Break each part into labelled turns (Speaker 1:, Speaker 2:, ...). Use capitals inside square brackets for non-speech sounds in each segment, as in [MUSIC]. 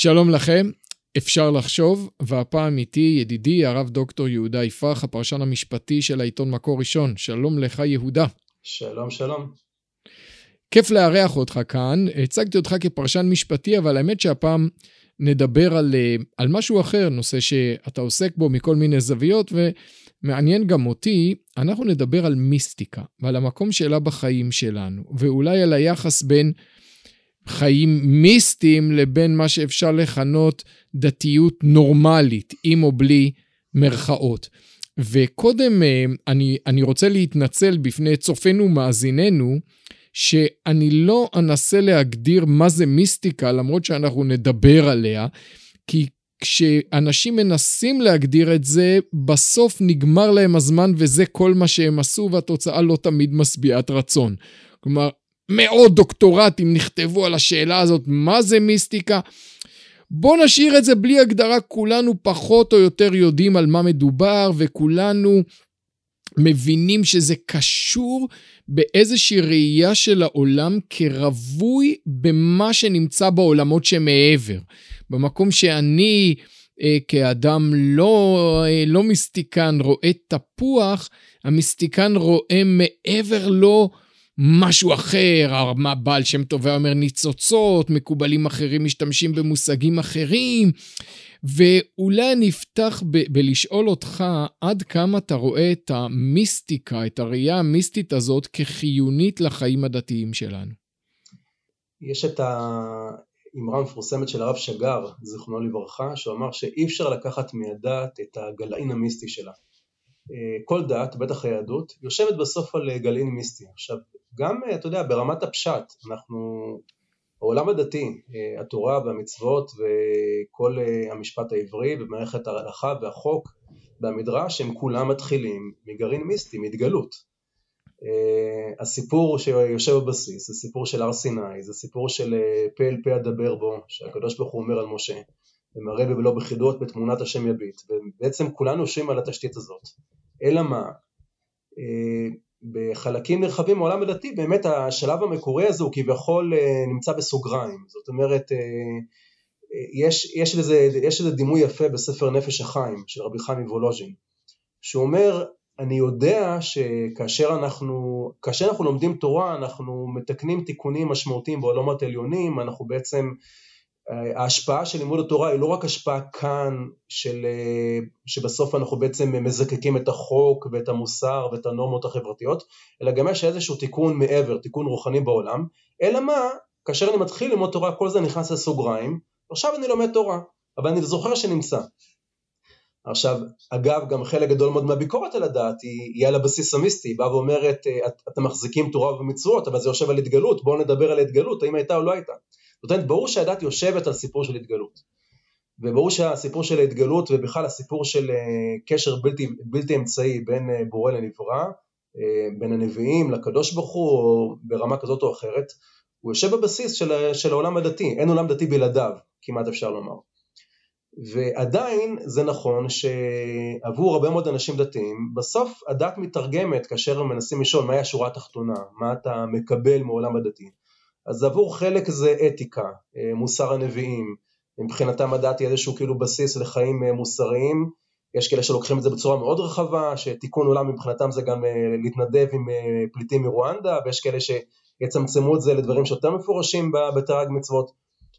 Speaker 1: שלום לכם, אפשר לחשוב, והפעם איתי ידידי הרב דוקטור יהודה יפרח, הפרשן המשפטי של העיתון מקור ראשון. שלום לך יהודה.
Speaker 2: שלום שלום.
Speaker 1: כיף לארח אותך כאן, הצגתי אותך כפרשן משפטי, אבל האמת שהפעם נדבר על, אה, על משהו אחר, נושא שאתה עוסק בו מכל מיני זוויות, ומעניין גם אותי, אנחנו נדבר על מיסטיקה, ועל המקום שלה בחיים שלנו, ואולי על היחס בין חיים מיסטיים לבין מה שאפשר לכנות דתיות נורמלית, עם או בלי מרכאות. וקודם אה, אני, אני רוצה להתנצל בפני צופינו ומאזיננו, שאני לא אנסה להגדיר מה זה מיסטיקה, למרות שאנחנו נדבר עליה, כי כשאנשים מנסים להגדיר את זה, בסוף נגמר להם הזמן וזה כל מה שהם עשו, והתוצאה לא תמיד משביעת רצון. כלומר, מאות דוקטורטים נכתבו על השאלה הזאת, מה זה מיסטיקה? בואו נשאיר את זה בלי הגדרה, כולנו פחות או יותר יודעים על מה מדובר, וכולנו מבינים שזה קשור באיזושהי ראייה של העולם כרווי במה שנמצא בעולמות שמעבר. במקום שאני אה, כאדם לא, אה, לא מיסטיקן רואה תפוח, המיסטיקן רואה מעבר לו משהו אחר, מה בעל שם טוב אומר ניצוצות, מקובלים אחרים משתמשים במושגים אחרים. ואולי אני אפתח ב- בלשאול אותך עד כמה אתה רואה את המיסטיקה, את הראייה המיסטית הזאת כחיונית לחיים הדתיים שלנו.
Speaker 2: יש את האמרה המפורסמת של הרב שגר, זיכרונו לברכה, שהוא אמר שאי אפשר לקחת מהדת את הגלעין המיסטי שלה. אה, כל דת, בטח היהדות, יושבת בסוף על גלעין מיסטי. עכשיו, גם, אתה יודע, ברמת הפשט, אנחנו העולם הדתי, אה, התורה והמצוות וכל אה, המשפט העברי ומערכת ההלכה והחוק והמדרש הם כולם מתחילים מגרעין מיסטי, מהתגלות. אה, הסיפור שיושב בבסיס זה סיפור של הר סיני, זה סיפור של פה אל פה אדבר בו, שהקדוש ברוך הוא אומר על משה, ומראה בבלו בחידות בתמונת השם יביט, ובעצם כולנו יושבים על התשתית הזאת. אלא מה? בחלקים נרחבים מעולם הדתי באמת השלב המקורי הזה הוא כביכול אה, נמצא בסוגריים זאת אומרת אה, אה, יש, יש, לזה, יש לזה דימוי יפה בספר נפש החיים של רבי חיים מוולוז'ין שהוא אומר אני יודע שכאשר אנחנו, כאשר אנחנו לומדים תורה אנחנו מתקנים תיקונים משמעותיים בעולמות עליונים אנחנו בעצם ההשפעה של לימוד התורה היא לא רק השפעה כאן של, אה, שבסוף אנחנו בעצם מזקקים את החוק ואת המוסר ואת הנורמות החברתיות, אלא גם יש איזשהו תיקון מעבר, תיקון רוחני בעולם, אלא מה, כאשר אני מתחיל ללמוד תורה כל זה נכנס לסוגריים, עכשיו אני לומד תורה, אבל אני זוכר שנמצא. עכשיו, אגב, גם חלק גדול מאוד מהביקורת על הדת היא, היא על הבסיס המיסטי, היא באה ואומרת, אה, את, אתם מחזיקים תורה ומצוות, אבל זה יושב על התגלות, בואו נדבר על התגלות, האם הייתה או לא הייתה. זאת אומרת, ברור שהדת יושבת על סיפור של התגלות. וברור שהסיפור של ההתגלות ובכלל הסיפור של אה, קשר בלתי, בלתי אמצעי בין אה, בורא לנברא, אה, בין הנביאים לקדוש ברוך הוא, ברמה כזאת או אחרת, הוא יושב בבסיס של, של העולם הדתי, אין עולם דתי בלעדיו, כמעט אפשר לומר. ועדיין זה נכון שעבור הרבה מאוד אנשים דתיים, בסוף הדת מתרגמת כאשר הם מנסים לשאול מהי השורה התחתונה, מה אתה מקבל מעולם הדתי. אז עבור חלק זה אתיקה, אה, מוסר הנביאים, מבחינתם הדת היא איזשהו כאילו בסיס לחיים אה, מוסריים, יש כאלה שלוקחים את זה בצורה מאוד רחבה, שתיקון עולם מבחינתם זה גם אה, להתנדב עם פליטים מרואנדה, ויש כאלה שיצמצמו את זה לדברים שיותר מפורשים בתרג מצוות,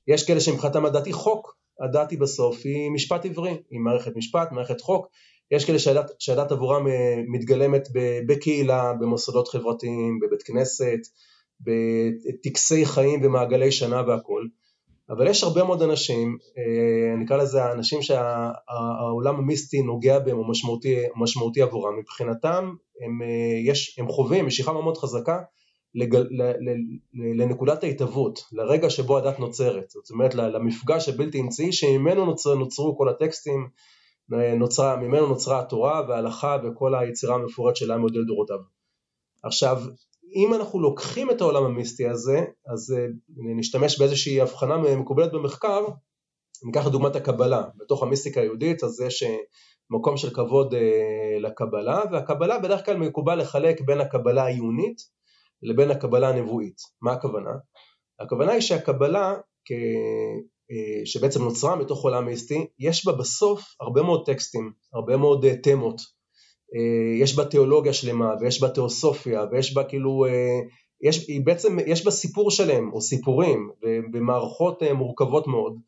Speaker 2: יש כאלה שמבחינתם הדת היא חוק, הדת היא בסוף היא משפט עברי, היא מערכת משפט, מערכת חוק, יש כאלה שהדת, שהדת עבורם מתגלמת בקהילה, במוסדות חברתיים, בבית כנסת, בטקסי חיים ומעגלי שנה והכל, אבל יש הרבה מאוד אנשים, אה, נקרא לזה האנשים שהעולם המיסטי נוגע בהם, הוא משמעותי, משמעותי עבורם, מבחינתם הם, אה, יש, הם חווים משיכה מאוד חזקה לגל, לנקודת ההתהוות, לרגע שבו הדת נוצרת, זאת אומרת למפגש הבלתי אמצעי שממנו נוצר, נוצרו כל הטקסטים, אה, נוצרה, ממנו נוצרה התורה וההלכה וכל היצירה המפורט של העם יהודי לדורותיו. עכשיו אם אנחנו לוקחים את העולם המיסטי הזה, אז אה, נשתמש באיזושהי הבחנה מקובלת במחקר, ניקח לדוגמת הקבלה, בתוך המיסטיקה היהודית אז יש אה, מקום של כבוד אה, לקבלה, והקבלה בדרך כלל מקובל לחלק בין הקבלה העיונית לבין הקבלה הנבואית. מה הכוונה? הכוונה היא שהקבלה שבעצם נוצרה מתוך עולם מיסטי, יש בה בסוף הרבה מאוד טקסטים, הרבה מאוד תמות. יש בה תיאולוגיה שלמה, ויש בה תיאוסופיה, ויש בה כאילו, יש, היא בעצם, יש בה סיפור שלם, או סיפורים, במערכות מורכבות מאוד.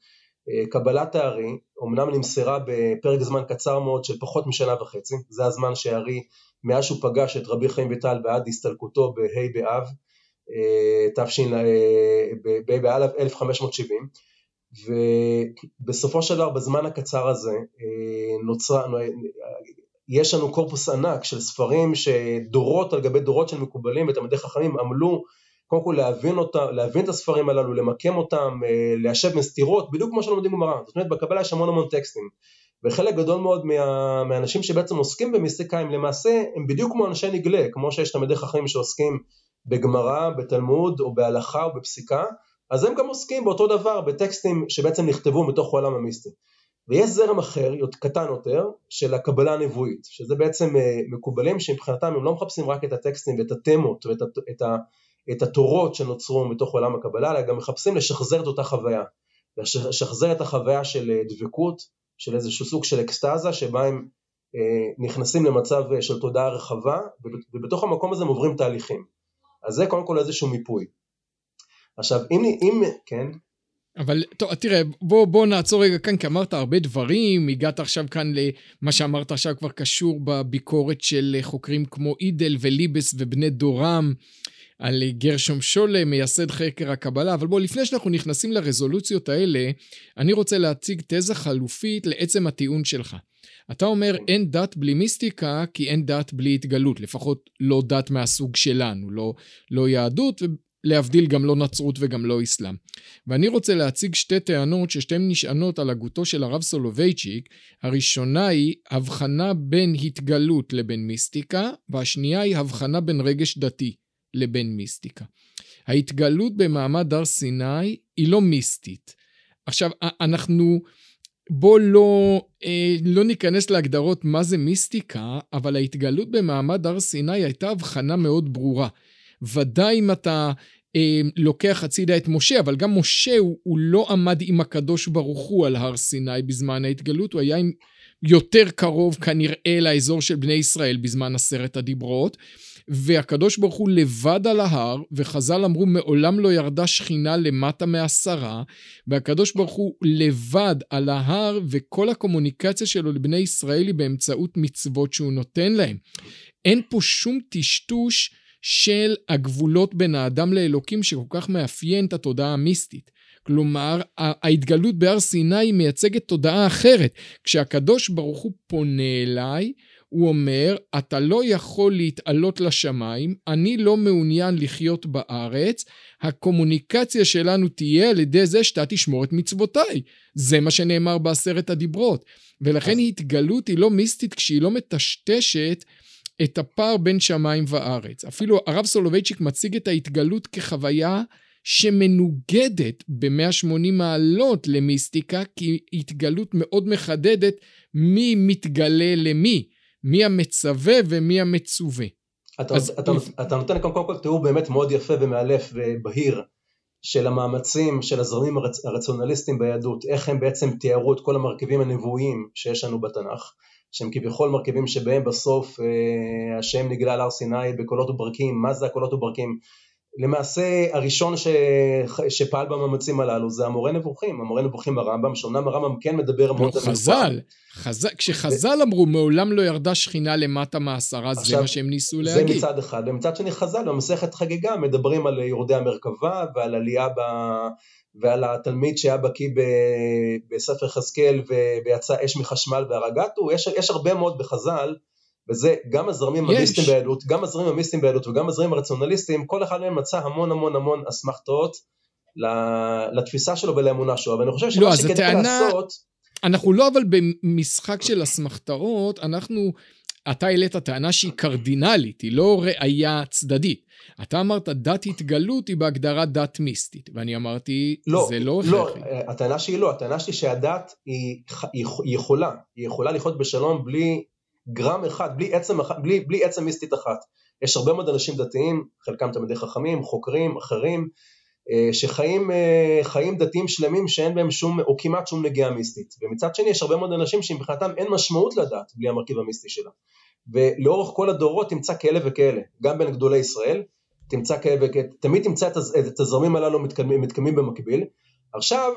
Speaker 2: קבלת הארי, אמנם נמסרה בפרק זמן קצר מאוד של פחות משנה וחצי, זה הזמן שהארי, מאז שהוא פגש את רבי חיים ויטל ועד הסתלקותו בה' באב, תש"ע, באלף 1570, ובסופו של דבר בזמן הקצר הזה אה, נוצרה, יש לנו קורפוס ענק של ספרים שדורות על גבי דורות של מקובלים ותלמידי חכמים עמלו קודם כל להבין, אותה, להבין את הספרים הללו, למקם אותם, אה, ליישב מסתירות, בדיוק כמו שלומדים גמרא, זאת אומרת בקבלה יש המון המון טקסטים וחלק גדול מאוד מה, מהאנשים שבעצם עוסקים במיסטיקאים למעשה הם בדיוק כמו אנשי נגלה, כמו שיש תלמידי חכמים שעוסקים בגמרא, בתלמוד או בהלכה או בפסיקה, אז הם גם עוסקים באותו דבר בטקסטים שבעצם נכתבו מתוך העולם המיסטי. ויש זרם אחר, קטן יותר, של הקבלה הנבואית, שזה בעצם אה, מקובלים שמבחינתם הם לא מחפשים רק את הטקסטים ואת התמות ואת את ה, את התורות שנוצרו מתוך עולם הקבלה, אלא גם מחפשים לשחזר את אותה חוויה. לשחזר את החוויה של אה, דבקות, של איזשהו סוג של אקסטזה, שבה הם אה, נכנסים למצב של תודעה רחבה, ובתוך המקום הזה הם עוברים תהליכים. אז זה קודם כל איזשהו מיפוי. עכשיו, אם, אם, כן?
Speaker 1: אבל טוב, תראה, בוא, בוא נעצור רגע כאן, כי אמרת הרבה דברים, הגעת עכשיו כאן למה שאמרת עכשיו כבר קשור בביקורת של חוקרים כמו אידל וליבס ובני דורם, על גרשום שולה, מייסד חקר הקבלה, אבל בוא, לפני שאנחנו נכנסים לרזולוציות האלה, אני רוצה להציג תזה חלופית לעצם הטיעון שלך. אתה אומר אין דת בלי מיסטיקה כי אין דת בלי התגלות, לפחות לא דת מהסוג שלנו, לא, לא יהדות להבדיל גם לא נצרות וגם לא אסלאם. ואני רוצה להציג שתי טענות ששתיהן נשענות על הגותו של הרב סולובייצ'יק. הראשונה היא הבחנה בין התגלות לבין מיסטיקה, והשנייה היא הבחנה בין רגש דתי לבין מיסטיקה. ההתגלות במעמד הר סיני היא לא מיסטית. עכשיו, אנחנו... בוא לא, אה, לא ניכנס להגדרות מה זה מיסטיקה, אבל ההתגלות במעמד הר סיני הייתה הבחנה מאוד ברורה. ודאי אם אתה אה, לוקח הצידה את משה, אבל גם משה הוא, הוא לא עמד עם הקדוש ברוך הוא על הר סיני בזמן ההתגלות, הוא היה עם יותר קרוב כנראה לאזור של בני ישראל בזמן עשרת הדיברות. והקדוש ברוך הוא לבד על ההר, וחז"ל אמרו מעולם לא ירדה שכינה למטה מעשרה, והקדוש ברוך הוא לבד על ההר, וכל הקומוניקציה שלו לבני ישראל היא באמצעות מצוות שהוא נותן להם. אין פה שום טשטוש של הגבולות בין האדם לאלוקים שכל כך מאפיין את התודעה המיסטית. כלומר, ההתגלות בהר סיני מייצגת תודעה אחרת. כשהקדוש ברוך הוא פונה אליי, הוא אומר, אתה לא יכול להתעלות לשמיים, אני לא מעוניין לחיות בארץ, הקומוניקציה שלנו תהיה על ידי זה שאתה תשמור את מצוותיי. זה מה שנאמר בעשרת הדיברות. ולכן התגלות היא לא מיסטית כשהיא לא מטשטשת את הפער בין שמיים וארץ. אפילו הרב סולובייצ'יק מציג את ההתגלות כחוויה שמנוגדת ב-180 מעלות למיסטיקה, כי התגלות מאוד מחדדת מי מתגלה למי, מי המצווה ומי המצווה.
Speaker 2: אתה, אז... אתה, אתה נותן קודם כל תיאור באמת מאוד יפה ומאלף ובהיר של המאמצים של הזרמים הרצ, הרציונליסטיים ביהדות, איך הם בעצם תיארו את כל המרכיבים הנבואיים שיש לנו בתנ"ך. שהם כביכול מרכיבים שבהם בסוף אה, השם נגלה על הר סיני בקולות וברקים, מה זה הקולות וברקים? למעשה הראשון ש... שפעל במאמצים הללו זה המורה נבוכים, המורה נבוכים ברמב"ם, שאומנם הרמב"ם כן מדבר
Speaker 1: לא, מאוד על חז"ל, חז"ל, כשחז"ל ו... אמרו מעולם לא ירדה שכינה למטה מעשרה, זה מה שהם ניסו להגיד.
Speaker 2: זה מצד אחד, ומצד שני חז"ל במסכת חגיגה מדברים על יורדי המרכבה ועל עלייה ב... ועל התלמיד שהיה בקיא בספר חזקאל ויצא אש מחשמל והרגתו, יש, יש הרבה מאוד בחז"ל, וזה גם הזרמים המיסטיים ביהדות, גם הזרמים המיסטיים ביהדות וגם הזרמים הרציונליסטיים, כל אחד מהם מצא המון המון המון אסמכתאות לתפיסה שלו ולאמונה שלו, אבל אני חושב שמה לא, שכדאי הטענה... לעשות...
Speaker 1: אנחנו לא אבל במשחק של אסמכתאות, אנחנו, אתה העלית טענה שהיא קרדינלית, היא לא ראייה צדדית. אתה אמרת דת התגלות היא בהגדרה דת מיסטית, ואני אמרתי, לא, זה לא
Speaker 2: הכרחי. לא, הטענה שלי לא, הטענה שלי שהדת היא, היא, היא יכולה, היא יכולה לחיות בשלום בלי גרם אחד, בלי עצם, בלי, בלי עצם מיסטית אחת. יש הרבה מאוד אנשים דתיים, חלקם תלמידי חכמים, חוקרים, אחרים, שחיים חיים דתיים שלמים שאין בהם שום או כמעט שום נגיעה מיסטית. ומצד שני יש הרבה מאוד אנשים שמבחינתם אין משמעות לדת בלי המרכיב המיסטי שלה. ולאורך כל הדורות תמצא כאלה וכאלה. גם בין גדולי ישראל תמצא כאלה וכאלה תמיד תמצא את הזרמים הללו מתקדמים, מתקדמים במקביל. עכשיו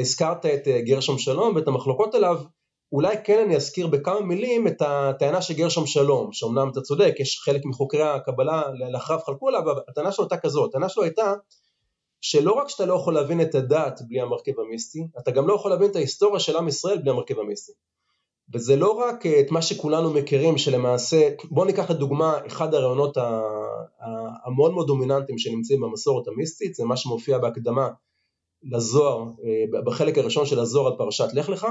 Speaker 2: הזכרת את גרשום שלום ואת המחלוקות עליו. אולי כן אני אזכיר בכמה מילים את הטענה של גרשום שלום, שאומנם אתה צודק, יש חלק מחוקרי הקבלה לאחריו חלקו עליו, אבל הטענה שלו הייתה כזאת, הטענה שלו הייתה שלא רק שאתה לא יכול להבין את הדת בלי המרכיב המיסטי, אתה גם לא יכול להבין את ההיסטוריה של עם ישראל בלי המרכיב המיסטי. וזה לא רק אה, את מה שכולנו מכירים, שלמעשה, בואו ניקח לדוגמה אחד הרעיונות המאוד מאוד דומיננטיים שנמצאים במסורת המיסטית, זה מה שמופיע בהקדמה לזוהר, אה, בחלק הראשון של הזוהר על פרשת לך לך,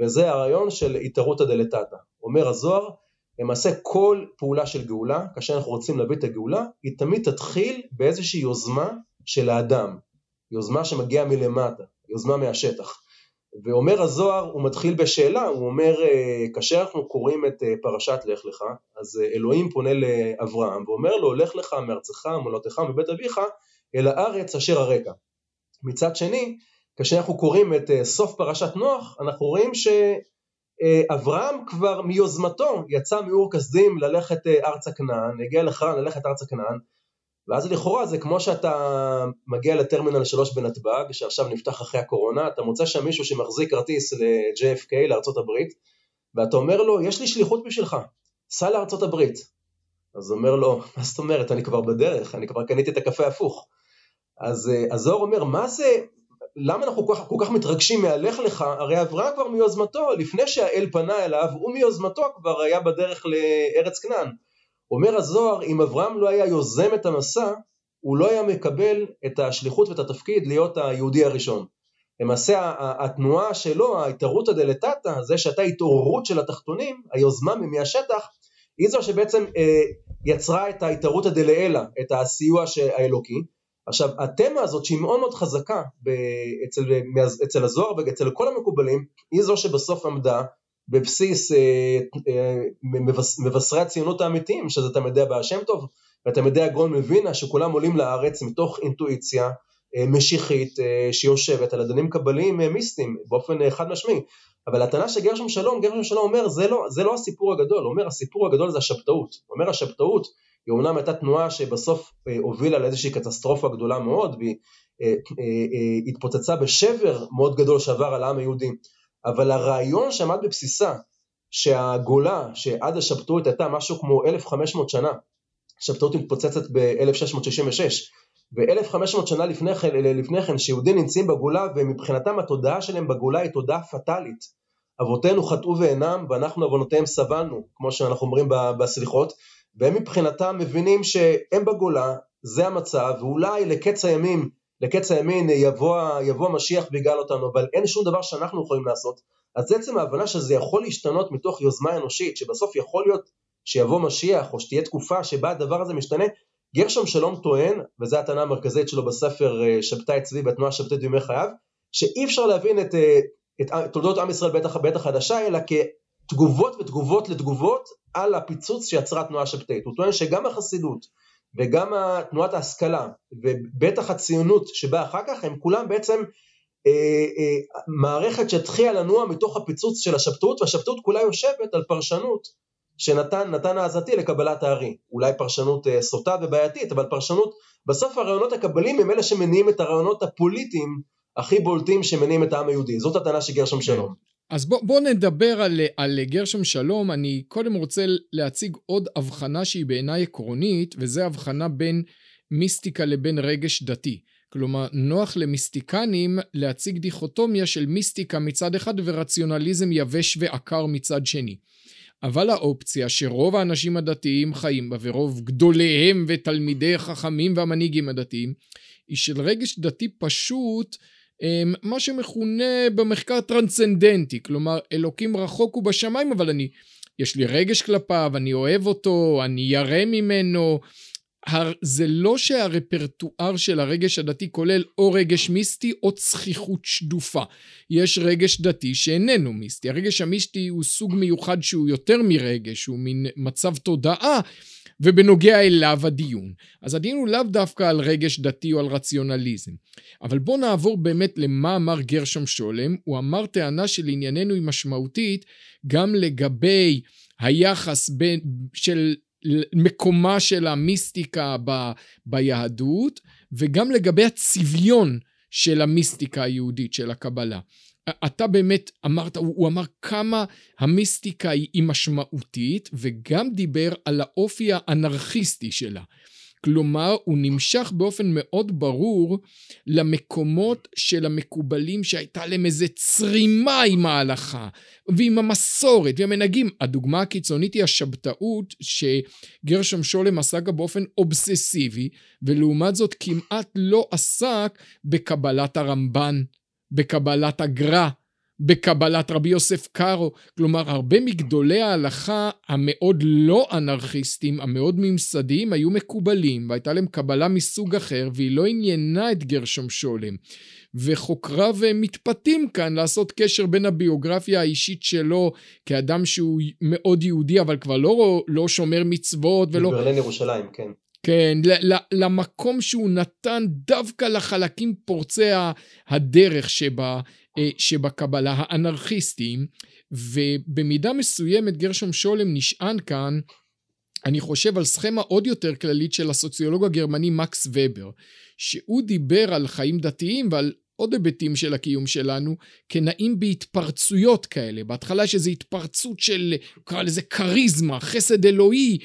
Speaker 2: וזה הרעיון של התערותא דלתתא. אומר הזוהר, למעשה כל פעולה של גאולה, כאשר אנחנו רוצים להביא את הגאולה, היא תמיד תתחיל באיזושהי יוזמה של האדם, יוזמה שמגיעה מלמטה, יוזמה מהשטח. ואומר הזוהר, הוא מתחיל בשאלה, הוא אומר, אה, כאשר אנחנו קוראים את אה, פרשת לך לך, אז אה, אלוהים פונה לאברהם ואומר לו, לך לך מארצך, מולדתך, מבית אביך, אל הארץ אשר הרקע. מצד שני, כאשר אנחנו קוראים את סוף פרשת נוח, אנחנו רואים שאברהם כבר מיוזמתו יצא מאור כסדים ללכת ארצה כנען, הגיע לחרן ללכת ארצה כנען, ואז לכאורה זה כמו שאתה מגיע לטרמינל 3 בנתב"ג, שעכשיו נפתח אחרי הקורונה, אתה מוצא שם מישהו שמחזיק כרטיס ל-JFK, לארצות הברית, ואתה אומר לו, יש לי שליחות בשבילך, סע לארצות הברית. אז אומר לו, מה זאת אומרת, אני כבר בדרך, אני כבר קניתי את הקפה הפוך. אז הזוהר אה, אומר, מה זה, למה אנחנו כל כך, כל כך מתרגשים מהלך לך? הרי אברהם כבר מיוזמתו, לפני שהאל פנה אליו, הוא מיוזמתו כבר היה בדרך לארץ כנען. אומר הזוהר, אם אברהם לא היה יוזם את המסע, הוא לא היה מקבל את השליחות ואת התפקיד להיות היהודי הראשון. למעשה התנועה שלו, ההתערותא דלתתא, זה שהייתה התעוררות של התחתונים, היוזמה מהשטח, היא זו שבעצם אה, יצרה את ההתערותא דלעילא, את הסיוע האלוקי, עכשיו התמה הזאת שהיא מאוד מאוד חזקה אצל, אצל הזוהר ואצל כל המקובלים היא זו שבסוף עמדה בבסיס אה, אה, מבשרי הציונות האמיתיים שזה תלמידי הבעל שם טוב ותלמידי הגאון מווינה שכולם עולים לארץ מתוך אינטואיציה אה, משיחית שיושבת על אדנים קבליים מיסטיים באופן חד משמעי. אבל הטענה של גרשום שלום, גרשום שלום אומר זה לא, זה לא הסיפור הגדול, הוא אומר הסיפור הגדול זה השבתאות, הוא אומר השבתאות היא אומנם הייתה תנועה שבסוף הובילה לאיזושהי קטסטרופה גדולה מאוד והיא התפוצצה בשבר מאוד גדול שעבר על העם היהודי, אבל הרעיון שעמד בבסיסה שהגולה שעד השבתאות הייתה משהו כמו 1500 שנה, השבתאות מתפוצצת ב-1666 ו-1500 שנה לפני כן, לפני כן שיהודים נמצאים בגולה ומבחינתם התודעה שלהם בגולה היא תודעה פטאלית. אבותינו חטאו ואינם ואנחנו עוונותיהם סבלנו כמו שאנחנו אומרים בסליחות והם מבחינתם מבינים שהם בגולה, זה המצב, ואולי לקץ הימים, לקץ הימין יבוא, יבוא המשיח ויגאל אותנו, אבל אין שום דבר שאנחנו יכולים לעשות. אז עצם ההבנה שזה יכול להשתנות מתוך יוזמה אנושית, שבסוף יכול להיות שיבוא משיח, או שתהיה תקופה שבה הדבר הזה משתנה, גרשם שלום טוען, וזו הטענה המרכזית שלו בספר אה, שבתאי צבי בתנועה שבתאי בימי חייו, שאי אפשר להבין את, אה, את תולדות עם ישראל בעת החדשה, אלא כתגובות ותגובות לתגובות על הפיצוץ שיצרה התנועה השבתאית. הוא טוען שגם החסידות וגם תנועת ההשכלה ובטח הציונות שבאה אחר כך הם כולם בעצם אה, אה, מערכת שהתחילה לנוע מתוך הפיצוץ של השבתאות והשבתאות כולה יושבת על פרשנות שנתן נתן העזתי לקבלת הארי. אולי פרשנות אה, סוטה ובעייתית אבל פרשנות בסוף הרעיונות הקבלים הם אלה שמניעים את הרעיונות הפוליטיים הכי בולטים שמניעים את העם היהודי. זאת הטענה של גרשם שלום.
Speaker 1: אז בוא, בוא נדבר על, על גרשם שלום, אני קודם רוצה להציג עוד הבחנה שהיא בעיניי עקרונית, וזה הבחנה בין מיסטיקה לבין רגש דתי. כלומר, נוח למיסטיקנים להציג דיכוטומיה של מיסטיקה מצד אחד ורציונליזם יבש ועקר מצד שני. אבל האופציה שרוב האנשים הדתיים חיים בה ורוב גדוליהם ותלמידי החכמים והמנהיגים הדתיים היא של רגש דתי פשוט מה שמכונה במחקר טרנסצנדנטי, כלומר אלוקים רחוק הוא בשמיים אבל אני, יש לי רגש כלפיו, אני אוהב אותו, אני ירא ממנו. זה לא שהרפרטואר של הרגש הדתי כולל או רגש מיסטי או צחיחות שדופה. יש רגש דתי שאיננו מיסטי. הרגש המיסטי הוא סוג מיוחד שהוא יותר מרגש, הוא מין מצב תודעה ובנוגע אליו הדיון. אז הדיון הוא לאו דווקא על רגש דתי או על רציונליזם. אבל בואו נעבור באמת למה אמר גרשום שולם. הוא אמר טענה שלענייננו היא משמעותית גם לגבי היחס בין, של מקומה של המיסטיקה ב, ביהדות, וגם לגבי הצביון של המיסטיקה היהודית, של הקבלה. אתה באמת אמרת, הוא אמר כמה המיסטיקה היא משמעותית, וגם דיבר על האופי האנרכיסטי שלה. כלומר, הוא נמשך באופן מאוד ברור למקומות של המקובלים שהייתה להם איזה צרימה עם ההלכה ועם המסורת והמנהגים. הדוגמה הקיצונית היא השבתאות שגרשם שולם עסק באופן אובססיבי, ולעומת זאת כמעט לא עסק בקבלת הרמב"ן, בקבלת הגר"א, בקבלת רבי יוסף קארו, כלומר הרבה מגדולי ההלכה המאוד לא אנרכיסטים, המאוד ממסדיים, היו מקובלים, והייתה להם קבלה מסוג אחר, והיא לא עניינה את גרשום שולם. וחוקריו מתפתים כאן לעשות קשר בין הביוגרפיה האישית שלו כאדם שהוא מאוד יהודי, אבל כבר לא, לא שומר מצוות ולא...
Speaker 2: בברלין ירושלים, כן.
Speaker 1: כן, למקום שהוא נתן דווקא לחלקים פורצי הדרך שבה, אה, שבקבלה, האנרכיסטים, ובמידה מסוימת גרשום שולם נשען כאן, אני חושב על סכמה עוד יותר כללית של הסוציולוג הגרמני מקס ובר, שהוא דיבר על חיים דתיים ועל עוד היבטים של הקיום שלנו כנעים בהתפרצויות כאלה. בהתחלה יש איזו התפרצות של, נקרא לזה כריזמה, חסד אלוהי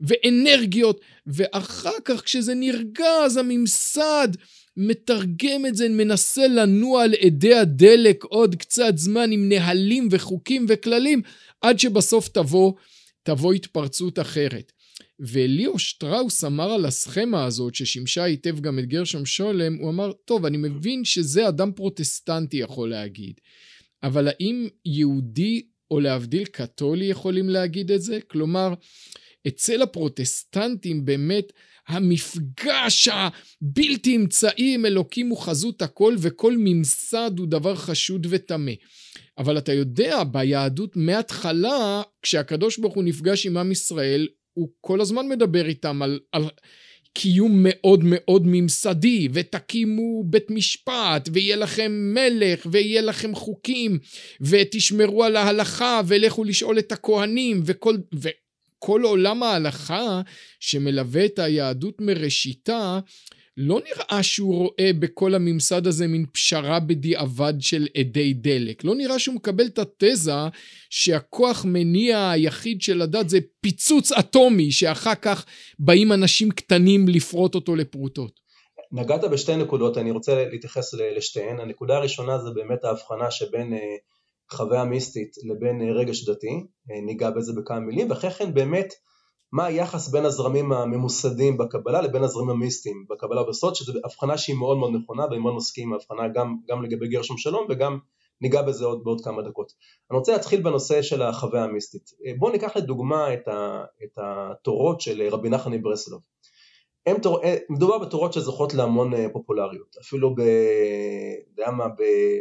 Speaker 1: ואנרגיות, ואחר כך כשזה נרגע אז הממסד מתרגם את זה, מנסה לנוע על אדי הדלק עוד קצת זמן עם נהלים וחוקים וכללים, עד שבסוף תבוא, תבוא התפרצות אחרת. וליאו שטראוס אמר על הסכמה הזאת, ששימשה היטב גם את גרשם שולם, הוא אמר, טוב, אני מבין שזה אדם פרוטסטנטי יכול להגיד, אבל האם יהודי או להבדיל קתולי יכולים להגיד את זה? כלומר, אצל הפרוטסטנטים באמת המפגש הבלתי אמצעי עם אלוקים הוא חזות הכל וכל ממסד הוא דבר חשוד וטמא. אבל אתה יודע, ביהדות מההתחלה, כשהקדוש ברוך הוא נפגש עם עם ישראל, הוא כל הזמן מדבר איתם על, על קיום מאוד מאוד ממסדי, ותקימו בית משפט, ויהיה לכם מלך, ויהיה לכם חוקים, ותשמרו על ההלכה, ולכו לשאול את הכהנים, וכל, וכל עולם ההלכה שמלווה את היהדות מראשיתה, לא נראה שהוא רואה בכל הממסד הזה מין פשרה בדיעבד של אדי דלק. לא נראה שהוא מקבל את התזה שהכוח מניע היחיד של הדת זה פיצוץ אטומי, שאחר כך באים אנשים קטנים לפרוט אותו לפרוטות.
Speaker 2: נגעת בשתי נקודות, אני רוצה להתייחס לשתיהן. הנקודה הראשונה זה באמת ההבחנה שבין אה, חוויה מיסטית לבין אה, רגש דתי, אה, ניגע בזה בכמה מילים, ואחרי כן באמת מה היחס בין הזרמים הממוסדים בקבלה לבין הזרמים המיסטיים בקבלה בסוד, שזו הבחנה שהיא מאוד מאוד נכונה ואני מאוד מסכים עם ההבחנה גם, גם לגבי גרשום שלום וגם ניגע בזה עוד בעוד כמה דקות. אני רוצה להתחיל בנושא של החוויה המיסטית. בואו ניקח לדוגמה את, ה, את התורות של רבי נחמן מברסלוב. תור, מדובר בתורות שזוכות להמון אה, פופולריות, אפילו ב... יודע מה. אה,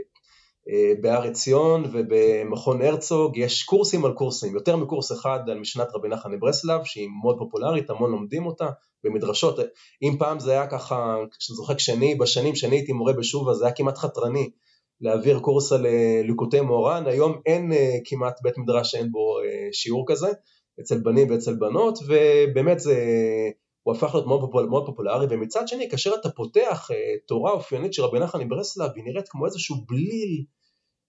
Speaker 2: בהר עציון ובמכון הרצוג יש קורסים על קורסים, יותר מקורס אחד על משנת רבי נחמן מברסלב שהיא מאוד פופולרית, המון לומדים אותה במדרשות, אם פעם זה היה ככה, כשאני זוכר כשאני, בשנים שאני הייתי מורה בשובה זה היה כמעט חתרני להעביר קורס על אה, ליקוטי מאורן, היום אין אה, כמעט בית מדרש שאין בו שיעור כזה, אצל בנים ואצל בנות, ובאמת זה, הוא הפך להיות מאוד, פופול, מאוד פופולרי, ומצד שני, כאשר אתה פותח תורה אופיינית של רבי נחמן מברסלב, היא נראית כמו איזשהו בליל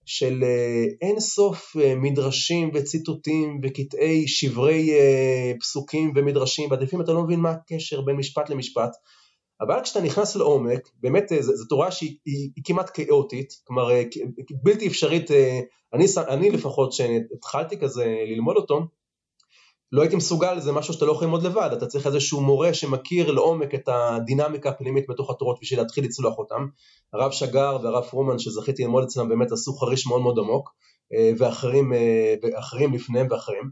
Speaker 2: של אה, אין סוף אה, מדרשים וציטוטים וקטעי שברי אה, פסוקים ומדרשים ולפעמים אתה לא מבין מה הקשר בין משפט למשפט אבל כשאתה נכנס לעומק באמת זו תורה שהיא היא, היא כמעט כאוטית כלומר בלתי אפשרית אני, אני לפחות שהתחלתי כזה ללמוד אותו לא הייתי מסוגל, זה משהו שאתה לא יכול ללמוד לבד, אתה צריך איזשהו מורה שמכיר לעומק את הדינמיקה הפנימית בתוך התורות בשביל להתחיל לצלוח אותם. הרב שגר והרב פרומן שזכיתי ללמוד אצלם באמת עשו חריש מאוד מאוד עמוק, אה, ואחרים, אה, ואחרים לפניהם ואחרים.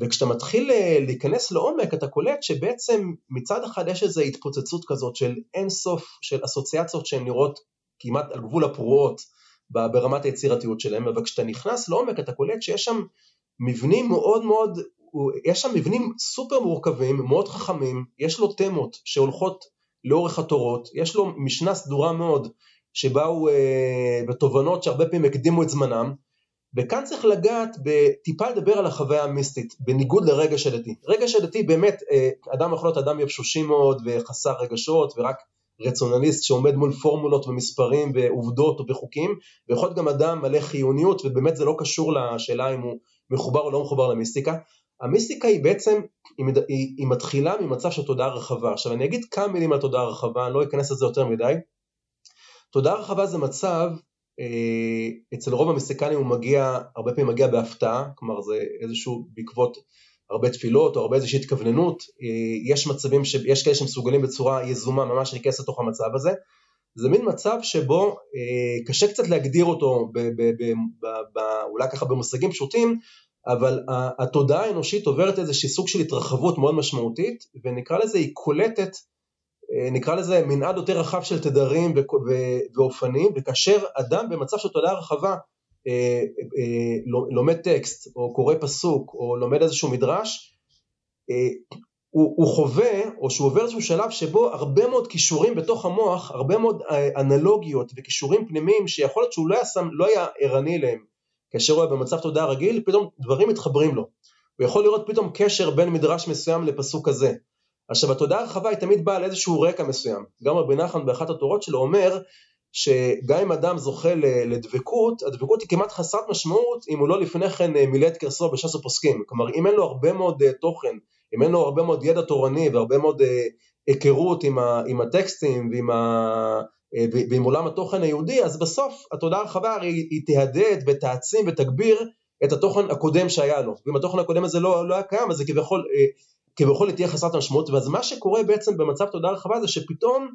Speaker 2: וכשאתה מתחיל אה, להיכנס לעומק אתה קולט שבעצם מצד אחד יש איזו התפוצצות כזאת של אין סוף של אסוציאציות שהן נראות כמעט על גבול הפרועות ברמת היצירתיות שלהם, אבל כשאתה נכנס לעומק אתה קולט שיש שם מבנים מאוד מאוד יש שם מבנים סופר מורכבים, מאוד חכמים, יש לו תמות שהולכות לאורך התורות, יש לו משנה סדורה מאוד שבה הוא אה, בתובנות שהרבה פעמים הקדימו את זמנם, וכאן צריך לגעת בטיפה לדבר על החוויה המיסטית, בניגוד לרגש הדתי. רגש הדתי באמת, אה, אדם יכול להיות אדם יבשושי מאוד וחסר רגשות ורק רציונליסט שעומד מול פורמולות ומספרים ועובדות וחוקים, ויכול להיות גם אדם מלא חיוניות ובאמת זה לא קשור לשאלה אם הוא מחובר או לא מחובר למיסטיקה. המיסטיקה היא בעצם, היא, היא, מתחילה ממצב של תודעה רחבה. עכשיו אני אגיד כמה מילים על תודעה רחבה, אני לא אכנס לזה יותר מדי. תודעה רחבה זה מצב, אה, אצל רוב המיסטיקנים הוא מגיע, הרבה פעמים מגיע בהפתעה, כלומר זה איזשהו בעקבות הרבה תפילות או הרבה איזושהי התכווננות, אה, יש מצבים, יש כאלה שמסוגלים בצורה יזומה ממש להיכנס לתוך המצב הזה, זה מין מצב שבו אה, קשה קצת להגדיר אותו ב, ב, ב, ב, אולי ככה במושגים פשוטים, אבל התודעה האנושית עוברת איזשהו סוג של התרחבות מאוד משמעותית, ונקרא לזה היא קולטת, אה, נקרא לזה מנעד יותר רחב של תדרים ואופנים, וכאשר אדם במצב של תודעה רחבה אה, אה, לומד טקסט, או קורא פסוק, או לומד איזשהו מדרש, הוא, הוא חווה, או שהוא עובר איזשהו שלב שבו הרבה מאוד כישורים בתוך המוח, הרבה מאוד אנלוגיות וכישורים פנימיים שיכול להיות שהוא לא היה, שם, לא היה ערני אליהם כאשר הוא היה במצב תודעה רגיל, פתאום דברים מתחברים לו. הוא יכול לראות פתאום קשר בין מדרש מסוים לפסוק כזה. עכשיו התודעה הרחבה היא תמיד באה על איזשהו רקע מסוים. גם רבי נחמן באחת התורות שלו אומר שגם אם אדם זוכה לדבקות, הדבקות היא כמעט חסרת משמעות אם הוא לא לפני כן אה, מילא את קרסו בש"ס הפוסקים. כלומר, אם אין לו הרבה מאוד אה, תוכן, אם אין לו הרבה מאוד ידע תורני והרבה מאוד אה, היכרות עם, ה, עם הטקסטים ועם, ה, ועם עולם התוכן היהודי, אז בסוף התודעה הרחבה הרי היא תהדהד ותעצים ותגביר את התוכן הקודם שהיה לו. ואם התוכן הקודם הזה לא, לא היה קיים, אז זה כביכול, כביכול היא תהיה חסרת משמעות. ואז מה שקורה בעצם במצב תודעה רחבה זה שפתאום